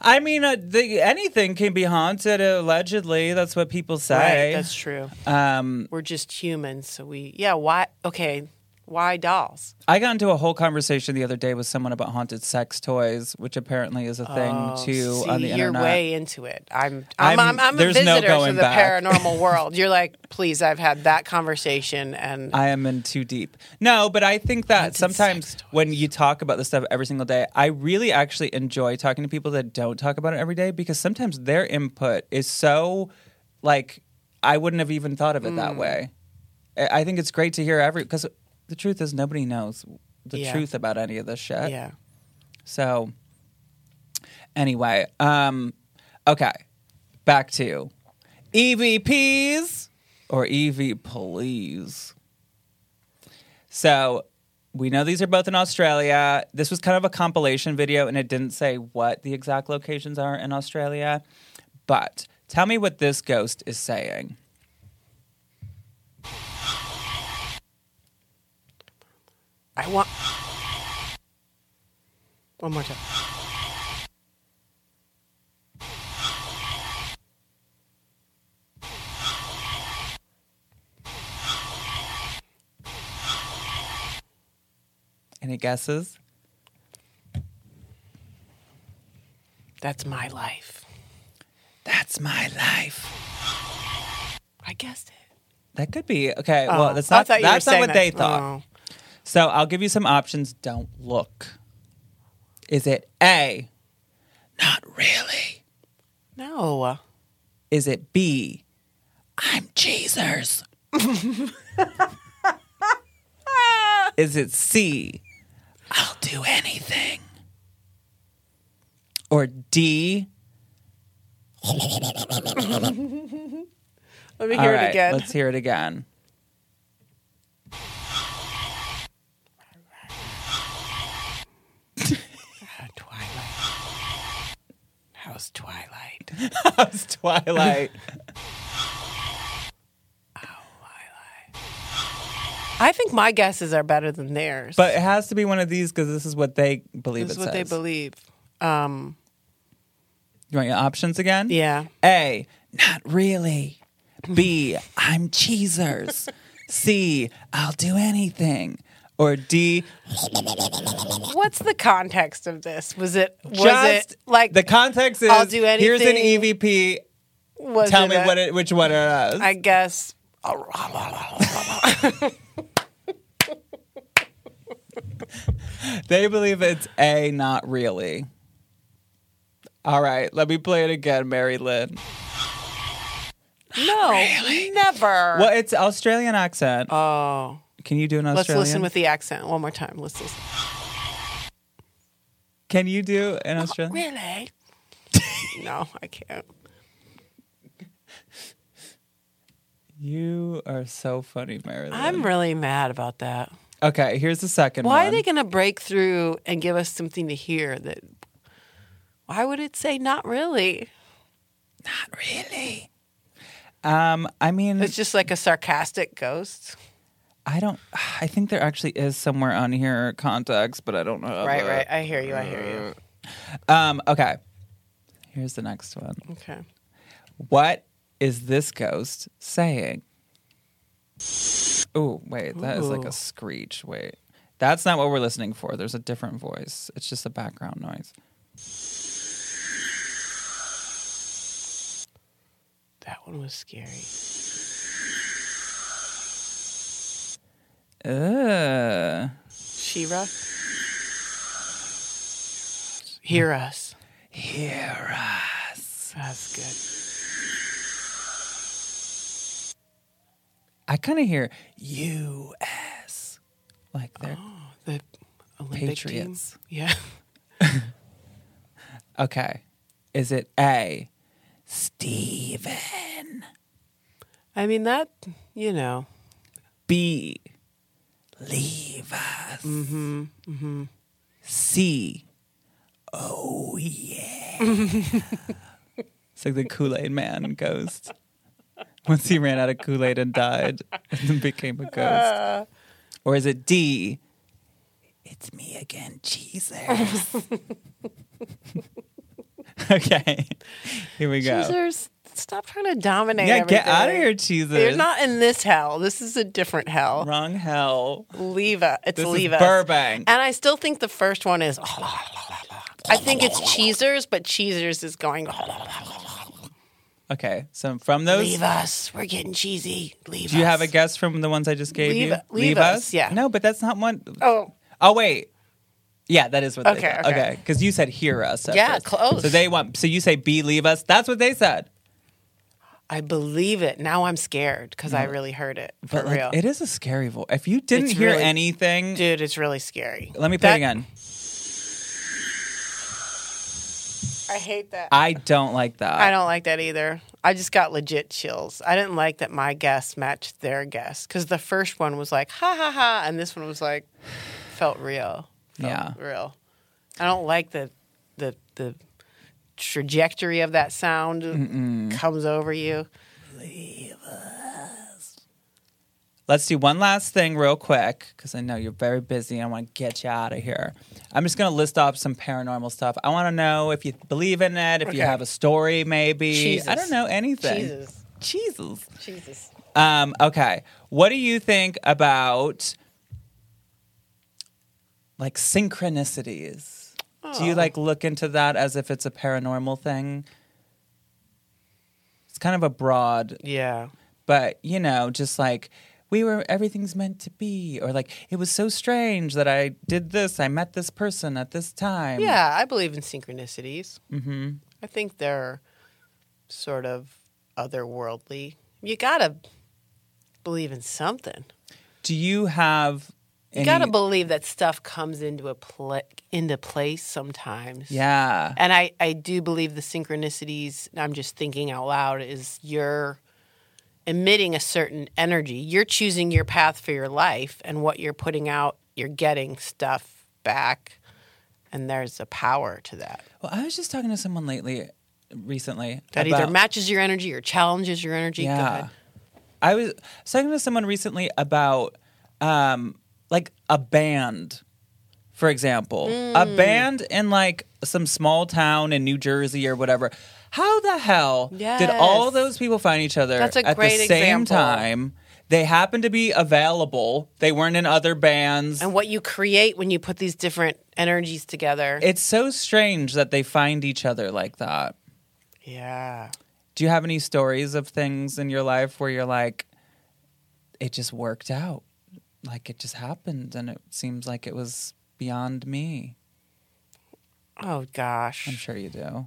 I mean, uh, the, anything can be haunted, allegedly. That's what people say. Right, that's true. um, We're just humans, so we, yeah, why, okay, why dolls? I got into a whole conversation the other day with someone about haunted sex toys, which apparently is a thing too Oh, See, on the you're internet. way into it. I'm I'm I'm- I'm, I'm a no visitor going to the back. paranormal world. You're like, please, I've had that conversation, and I am in too deep. No, but I think that sometimes when you talk about this stuff every single day, I really actually enjoy talking to people that don't talk about it every day because sometimes their input is so like I wouldn't have even thought of it Mm. that way. I I think it's great to hear every because the truth is nobody knows the Yeah. truth about any of this shit. yeah. So anyway, um okay. Back to EVPs or EV police. So we know these are both in Australia. This was kind of a compilation video and it didn't say what the exact locations are in Australia. But tell me what this ghost is saying. I want one more time. Any guesses? That's my life. That's my life. I guessed it. That could be okay. Oh, well, that's not thought you were that's not what that. they thought. Oh. So I'll give you some options. Don't look. Is it A? Not really. No. Is it B? I'm Cheezers. Is it C? I'll do anything. Or D? Let me All hear right, it again. Let's hear it again. Ah, Twilight. How's Twilight? It's Twilight. I think my guesses are better than theirs. but it has to be one of these because this is what they believe this is it what they believe. Um, You want your options again? yeah. A, not really. B, I'm Cheezers. C, I'll do anything. Or D, What's the context of this? Was it was just it like the context is I'll do anything. here's an anything. EVP. was Tell it me a- what it, which one it is. I guess they believe it's A, not really. All right, let me play it again, Mary Lynn. no, never. Well, it's Australian accent. Oh, Can you do an Australian? let's Australian? listen with the accent one more time. Let's listen. Can you do an Australian? Really? no, I can't. You are so funny, Mary Lynn. I'm really mad about that. Okay, here's the second Why one. are they going to break through and give us something to hear that? Why would it say not really? Not really? Um, I mean, It's just like a sarcastic ghost. I don't. I think there actually is somewhere on here context, but I don't know. Right, right. I hear you. I hear you. Um. Okay. Here's the next one. Okay. What is this ghost saying? Oh, wait, that is like a screech. Wait. That's not what we're listening for. There's a different voice. It's just a background noise. That one was scary. Ugh. Shira. Hear us. Hear us. That's good. I kind of hear U.S. like they're oh, The Olympic Patriots. team. Yeah. Okay. Is it A, Steven? I mean that. You know. B, leave us? Mm-hmm. Mm-hmm. C, oh yeah. it's like the Kool Aid Man ghost. Once he ran out of Kool Aid and died, and then became a ghost. Or is it D? It's me again, Jesus. okay, here we go. Cheezers, stop trying to dominate. Yeah, get out of here, Cheezers. You're not in this hell. This is a different hell. Wrong hell. Leave us. It's This is leave us. Burbank. And I still think the first one is. I think it's Cheezers, but Cheezers is going. Okay, so from those, Leave us. We're getting cheesy. Leave us. do you us. have a guess from the ones I just gave Leave- you? leave us, yeah. No, but that's not one. Oh, Oh wait. Yeah, that is what they Okay, said. okay. Okay, because you said hear us. Yeah, first. close. So they want. So you say be leave us. That's what they said. I believe it. Now I'm scared because I really heard it for But like, real. it is a scary voice. If you didn't It's hear really- anything, Dude, it's really scary. let me play That- it again. I hate that. I don't like that. I don't like that either. I just got legit chills. I didn't like that my guess matched their guess because the first one was like ha ha ha, and this one was like felt real. Felt Yeah. real. I don't like the the the trajectory of that sound comes over you. Let's do one last thing real quick because I know you're very busy. I want to get you out of here. I'm just going to list off some paranormal stuff. I want to know if you believe in it, if you have a story, maybe. Jesus. I don't know anything. Jesus, Jesus. Jesus. Um, okay. What do you think about like synchronicities? Do you Oh. like look into that as if it's a paranormal thing? It's kind of a broad Yeah. but you know just like we were everything's meant to be or like it was so strange that i did this i met this person at this time Yeah, I believe in synchronicities. Mm-hmm. I think they're sort of otherworldly. You gotta believe in something. do you have You any, gotta believe that stuff comes into a pla- into place sometimes. yeah And I, I do believe the synchronicities, I'm just thinking out loud, is you're emitting a certain energy. You're choosing your path for your life, and what you're putting out, you're getting stuff back. And there's a power to that. well i was just talking to someone lately recently That about, either matches your energy or challenges your energy. Yeah ahead. i was talking to someone recently about um like a band for example a Mm. band in like some small town in new jersey or whatever how the hell did all those people find each other That's a at the same example. time they happened to be available they weren't in other bands And what you create when you put these different energies together. it's so strange that they find each other like that yeah. do you have any stories of things in your life where you're like it just worked out like it just happened and it seems like it was beyond me Oh gosh. i'm sure you do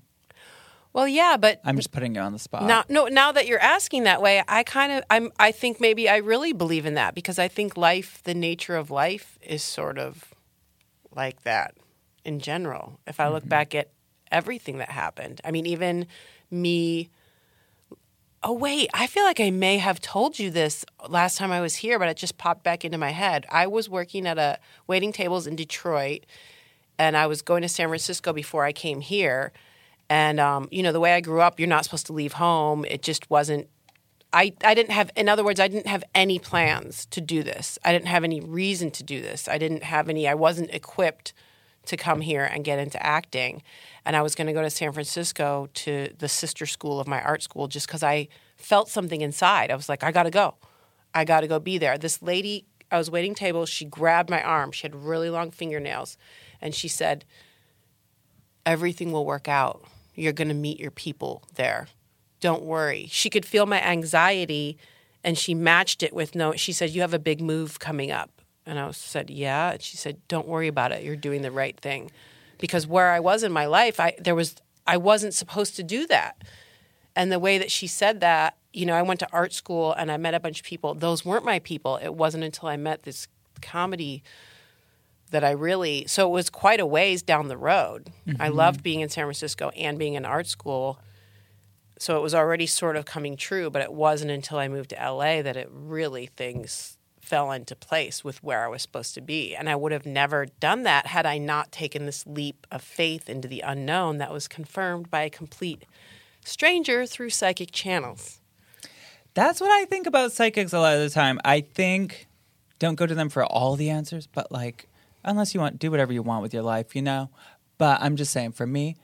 Well, yeah, but i'm just putting you on the spot Now, no, now that you're asking that way, I kind of, I'm, I think maybe I really believe in that because I think life, the nature of life, is sort of like that in general. If I look mm-hmm. back at everything that happened, I mean, even me Oh wait, I feel like I may have told you this last time I was here, but it just popped back into my head. I was working at a waiting tables in Detroit, and I was going to San Francisco before I came here. And um, you know, the way I grew up, you're not supposed to leave home. It just wasn't. I, I didn't have, in other words, I didn't have any plans to do this. I didn't have any reason to do this. I didn't have any, I wasn't equipped to come here and get into acting. And I was going to go to San Francisco to the sister school of my art school just because I felt something inside. I was like, I got to go. I got to go be there. This lady, I was waiting tables. She grabbed my arm. She had really long fingernails. And she said, Everything will work out. You're going to meet your people there. Don't worry. She could feel my anxiety and she matched it with no, she said, You have a big move coming up. And I said, Yeah. And she said, Don't worry about it. You're doing the right thing. Because where I was in my life, I there was I wasn't supposed to do that. And the way that she said that, you know, I went to art school and I met a bunch of people. Those weren't my people. It wasn't until I met this comedy that I really so it was quite a ways down the road. I mm-hmm. loved being in San Francisco and being in art school. So it was already sort of coming true, but it wasn't until I moved to LA that it really things fell into place with where I was supposed to be. And I would have never done that had I not taken this leap of faith into the unknown that was confirmed by a complete stranger through psychic channels. That's what I think about psychics a lot of the time. I think don't go to them for all the answers, but like unless you want do whatever you want with your life, you know. But I'm just saying for me,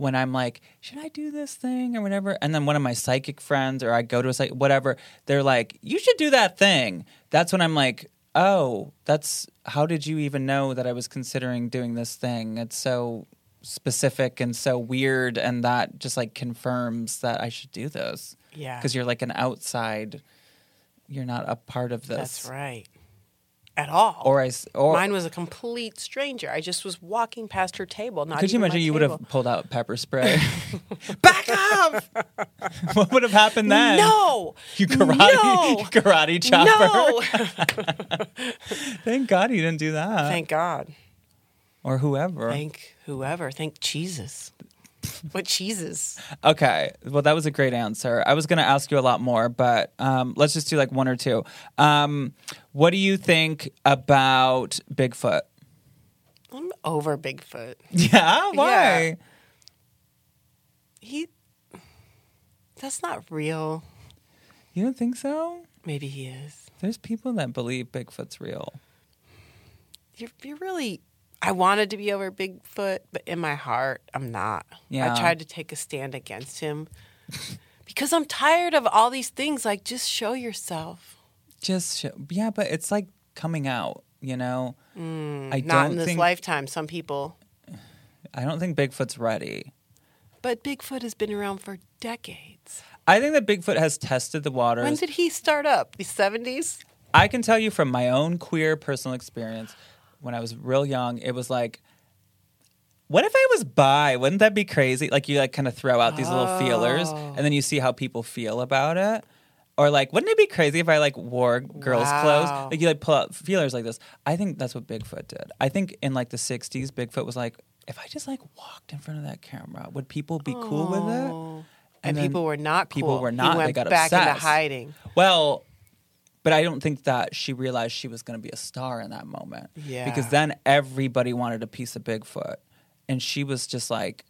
when I'm like, should I do this thing or whatever? And then one of my psychic friends or I go to a psychic whatever, they're like, you should do that thing. That's when I'm like, oh, that's how did you even know that I was considering doing this thing? It's so specific and so weird and that just like confirms that I should do this Yeah. because you're like an outside you're not a part of this That's right. At all. or I, or mine was a complete stranger. I just was walking past her table. Not could you imagine you would have pulled out pepper spray back up what would have happened then No. you karate No. karate chopper No. thank god you didn't do that Thank God. or whoever Thank whoever. Thank Jesus. What cheeses? okay well that was a great answer i was going to ask you a lot more but um, let's just do like one or two um, what do you think about bigfoot I'm over Bigfoot. yeah why Yeah. He. That's not real. you don't think so Maybe he is. There's people that believe Bigfoot's real. You're, you're really. I wanted to be over Bigfoot, but in my heart, I'm not. Yeah. I tried to take a stand against him because I'm tired of all these things. Like, just show yourself. Just sh- yeah, but it's like coming out, you know. Mm, I Not in this think lifetime. Some people, I don't think Bigfoot's ready. but Bigfoot has been around for decades. I think that Bigfoot has tested the waters. When did he start up? The 70s? I can tell you from my own queer personal experience, when I was real young, it was like, what if I was bi? Wouldn't that be crazy? Like you like kind of throw out these little feelers, Oh. and then you see how people feel about it. Or like, wouldn't it be crazy if I like wore girls' Wow. clothes? Like you like pull out feelers like this. I think that's what Bigfoot did. I think in like the '60s, Bigfoot was like, if I just like walked in front of that camera, would people be cool with it? Oh. And, people were not cool. people were not. He went they got back into hiding. Well, but I don't think that she realized she was going to be a star in that moment. Yeah. Because then everybody wanted a piece of Bigfoot. And she was just like,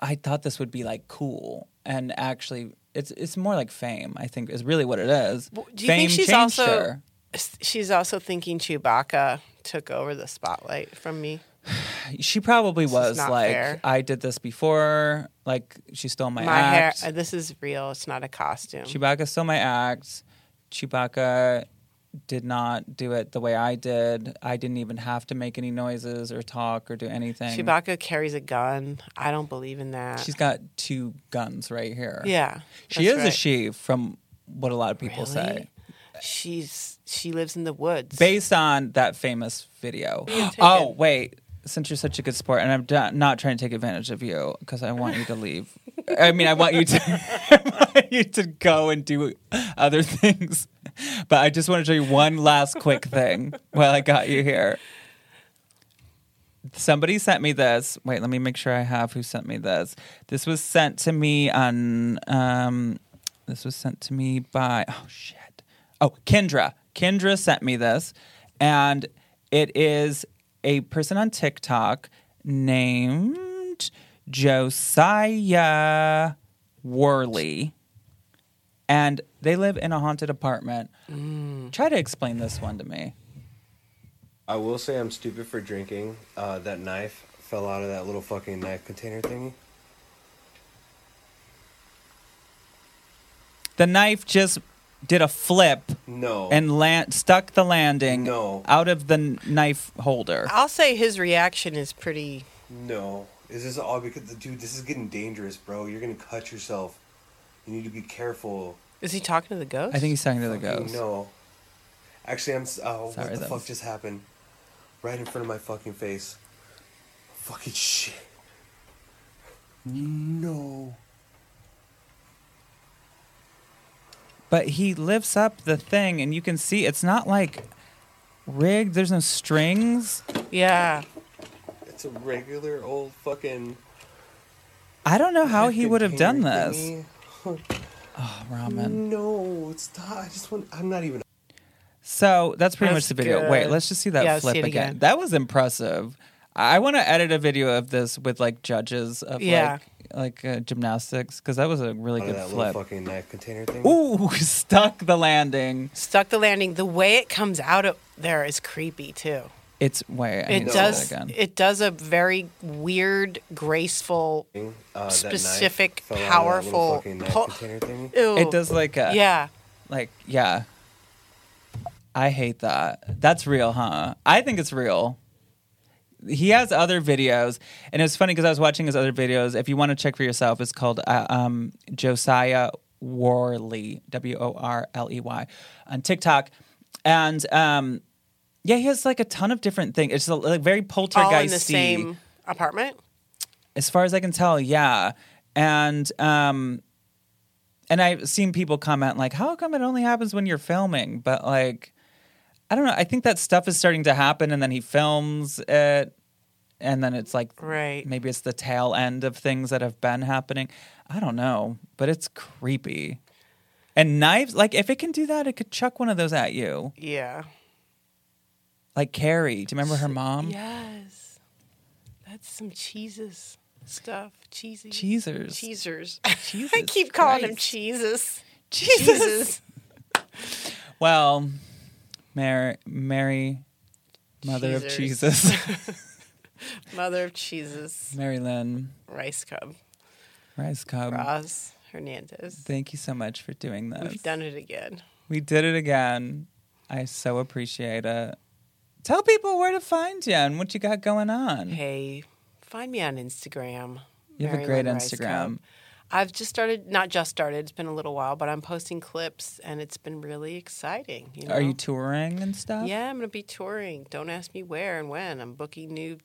I thought this would be like cool. And actually, it's it's more like fame, I think, is really what it is. Do you fame think she's also her. she's also thinking Chewbacca took over the spotlight from me? She probably is was like, fair. I did this before. Like, she stole my, My hair. act. uh, This is real. It's not a costume. Chewbacca stole my act. Chewbacca did not do it the way I did. I didn't even have to make any noises or talk or do anything. Chewbacca carries a gun. I don't believe in that. She's got two guns right here. yeah. She is a she from what a lot of people Really? say. She's she lives in the woods. Based on that famous video. Oh, wait. Since you're such a good sport, and I'm not trying to take advantage of you because I want you to leave. I mean, I want you to, want you to go and do other things. But I just want to show you one last quick thing while I got you here. Somebody sent me this. Wait, let me make sure I have who sent me this. This was sent to me on. Um, this was sent to me by. Oh shit. Oh, Kendra. Kendra sent me this, and it is a person on TikTok named Josiah Worley, and they live in a haunted apartment. Try to explain this one to me. I will say I'm stupid for drinking. Uh, that knife fell out of that little fucking knife container thingy. The knife just did a flip No. and land stuck the landing No. out of the knife holder. I'll say his reaction is pretty. no. Is this all because, dude, this is getting dangerous, bro. You're gonna cut yourself. You need to be careful. Is he talking to the ghost? I think he's talking to the Fucking ghost. No. Actually, I'm. s- Oh, Sorry, what the that fuck was- just happened? Right in front of my fucking face. Fucking shit. No. But he lifts up the thing, and you can see it's not like rigged. There's no strings. Yeah. It's a regular old fucking. I don't know how he would have done this. Oh, ramen. No, it's not. I just want. I'm not even. So that's pretty That's much the video. Wait, let's just see that Yeah, flip see again. again. That was impressive. I want to edit a video of this with like judges of Yeah. like like uh, gymnastics because that was a really Out good that flip. little fucking knife container thing. Ooh, stuck the landing. Stuck the landing. The way it comes out of there is creepy too. It's way. I It need to see does. It does a very weird, graceful. Uh, specific, fell out of that little powerful fucking pull- container thingy. Ew. It does like a Yeah. like yeah. I hate that. That's real, huh? I think it's real. He has other videos, and it's funny because I was watching his other videos. If you want to check for yourself, it's called uh, um, Josiah Worley, W O R L E Y, on TikTok, and um, yeah, he has like a ton of different things. It's like very poltergeisty All in the same apartment. as far as I can tell, yeah. And um and I've seen people comment like, how come it only happens when you're filming? But like I don't know. I think that stuff is starting to happen and then he films it and then it's like Right. maybe it's the tail end of things that have been happening. I don't know, but it's creepy. And knives, like if it can do that, it could chuck one of those at you. Yeah. Like Carrie, do you remember her mom? Yes. That's some cheeses stuff. Cheesy. Cheesers. Cheesers. I keep calling them Christ. cheeses. Jesus. Well, Mary, Mary, mother of Jesus, Mother of cheeses. Mary Lynn, Rajskub. Rice Cub. Roz Hernandez. Thank you so much for doing this. We've done it again. We did it again. I so appreciate it. Tell people where to find you and what you got going on. Hey, find me on Instagram. You have a great Lynn Instagram. I've just started, not just started, it's been a little while, but I'm posting clips and it's been really exciting. You know? Are you touring and stuff? Yeah, I'm going to be touring. Don't ask me where and when. I'm booking new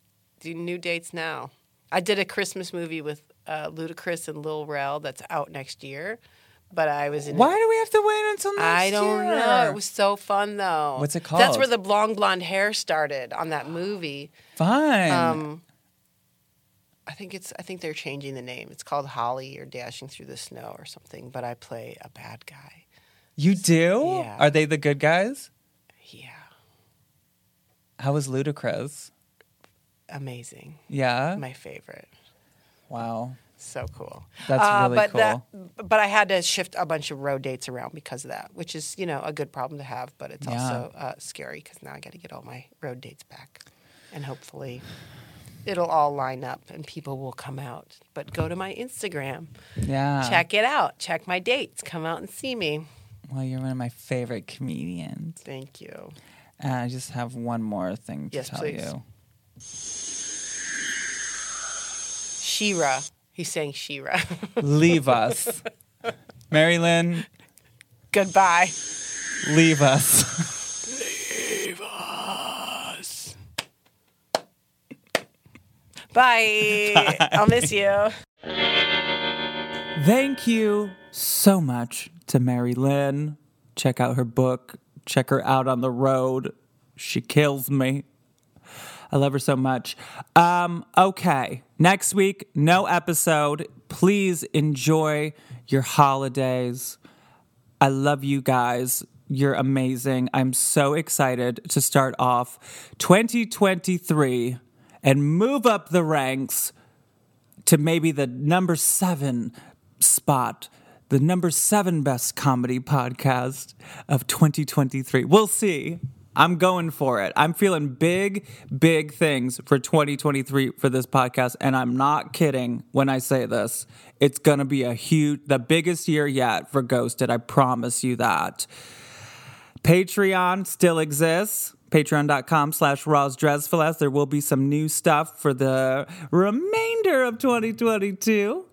new dates now. I did a Christmas movie with uh, Ludacris and Lil Rel that's out next year, but I was in. Why do we have to wait until next year? I don't year? know. It was so fun though. What's it called? That's where the long blonde hair started on that movie. fine. Um, I think it's. I think they're changing the name. It's called Holly or Dashing Through the Snow or something. But I play a bad guy. you do? yeah. Are they the good guys? Yeah, How was Ludacris? amazing. Yeah. My favorite. wow. So cool. That's Uh, really but cool. That, but I had to shift a bunch of road dates around because of that, which is you know a good problem to have, but it's Yeah. also uh, scary because now I got to get all my road dates back, and hopefully it'll all line up and people will come out. But go to my Instagram, Yeah. check it out, check my dates, come out and see me. Well, you're one of my favorite comedians. Thank you. And I just have one more thing to Yes, tell please. you. Shira. He's saying Shira. Leave us. Mary Lynn, Goodbye. leave us. Leave us. Bye. Bye. I'll miss you. Thank you so much to Mary Lynn. Check out her book. Check her out on the road. She kills me. I love her so much. Um, okay, next week, no episode. Please enjoy your holidays. I love you guys. You're amazing. I'm so excited to start off 2023 and move up the ranks to maybe the number seven spot, the number seven best comedy podcast of 2023. We'll see. I'm going for it. I'm feeling big, big things for 2023 for this podcast. And I'm not kidding when I say this. It's going to be a huge, the biggest year yet for Ghosted. I promise you that. Patreon still exists. Patreon.com slash Roz. There will be some new stuff for the remainder of 2022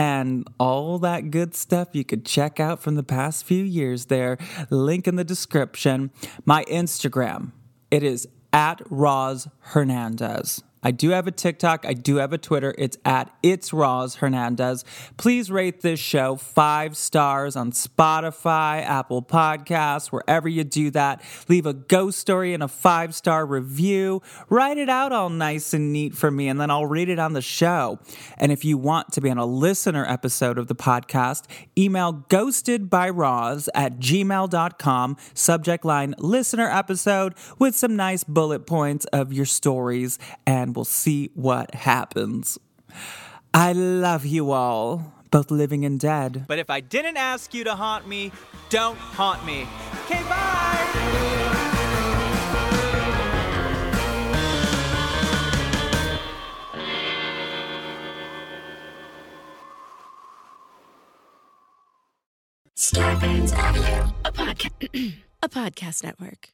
and all that good stuff you could check out from the past few years there. Link in the description. My Instagram, it is at Roz Hernandez. I do have a TikTok. I do have a Twitter. It's at It's Roz Hernandez. Please rate this show five stars on Spotify, Apple Podcasts, wherever you do that. Leave a ghost story and a five star review. Write it out all nice and neat for me, and then I'll read it on the show. And if you want to be on a listener episode of the podcast, email ghostedbyroz at gmail.com, subject line listener episode with some nice bullet points of your stories and we'll see what happens. I love you all, both living and dead. But if I didn't ask you to haunt me, don't haunt me. Okay, bye! Starburns Audio, a, podca- a podcast network.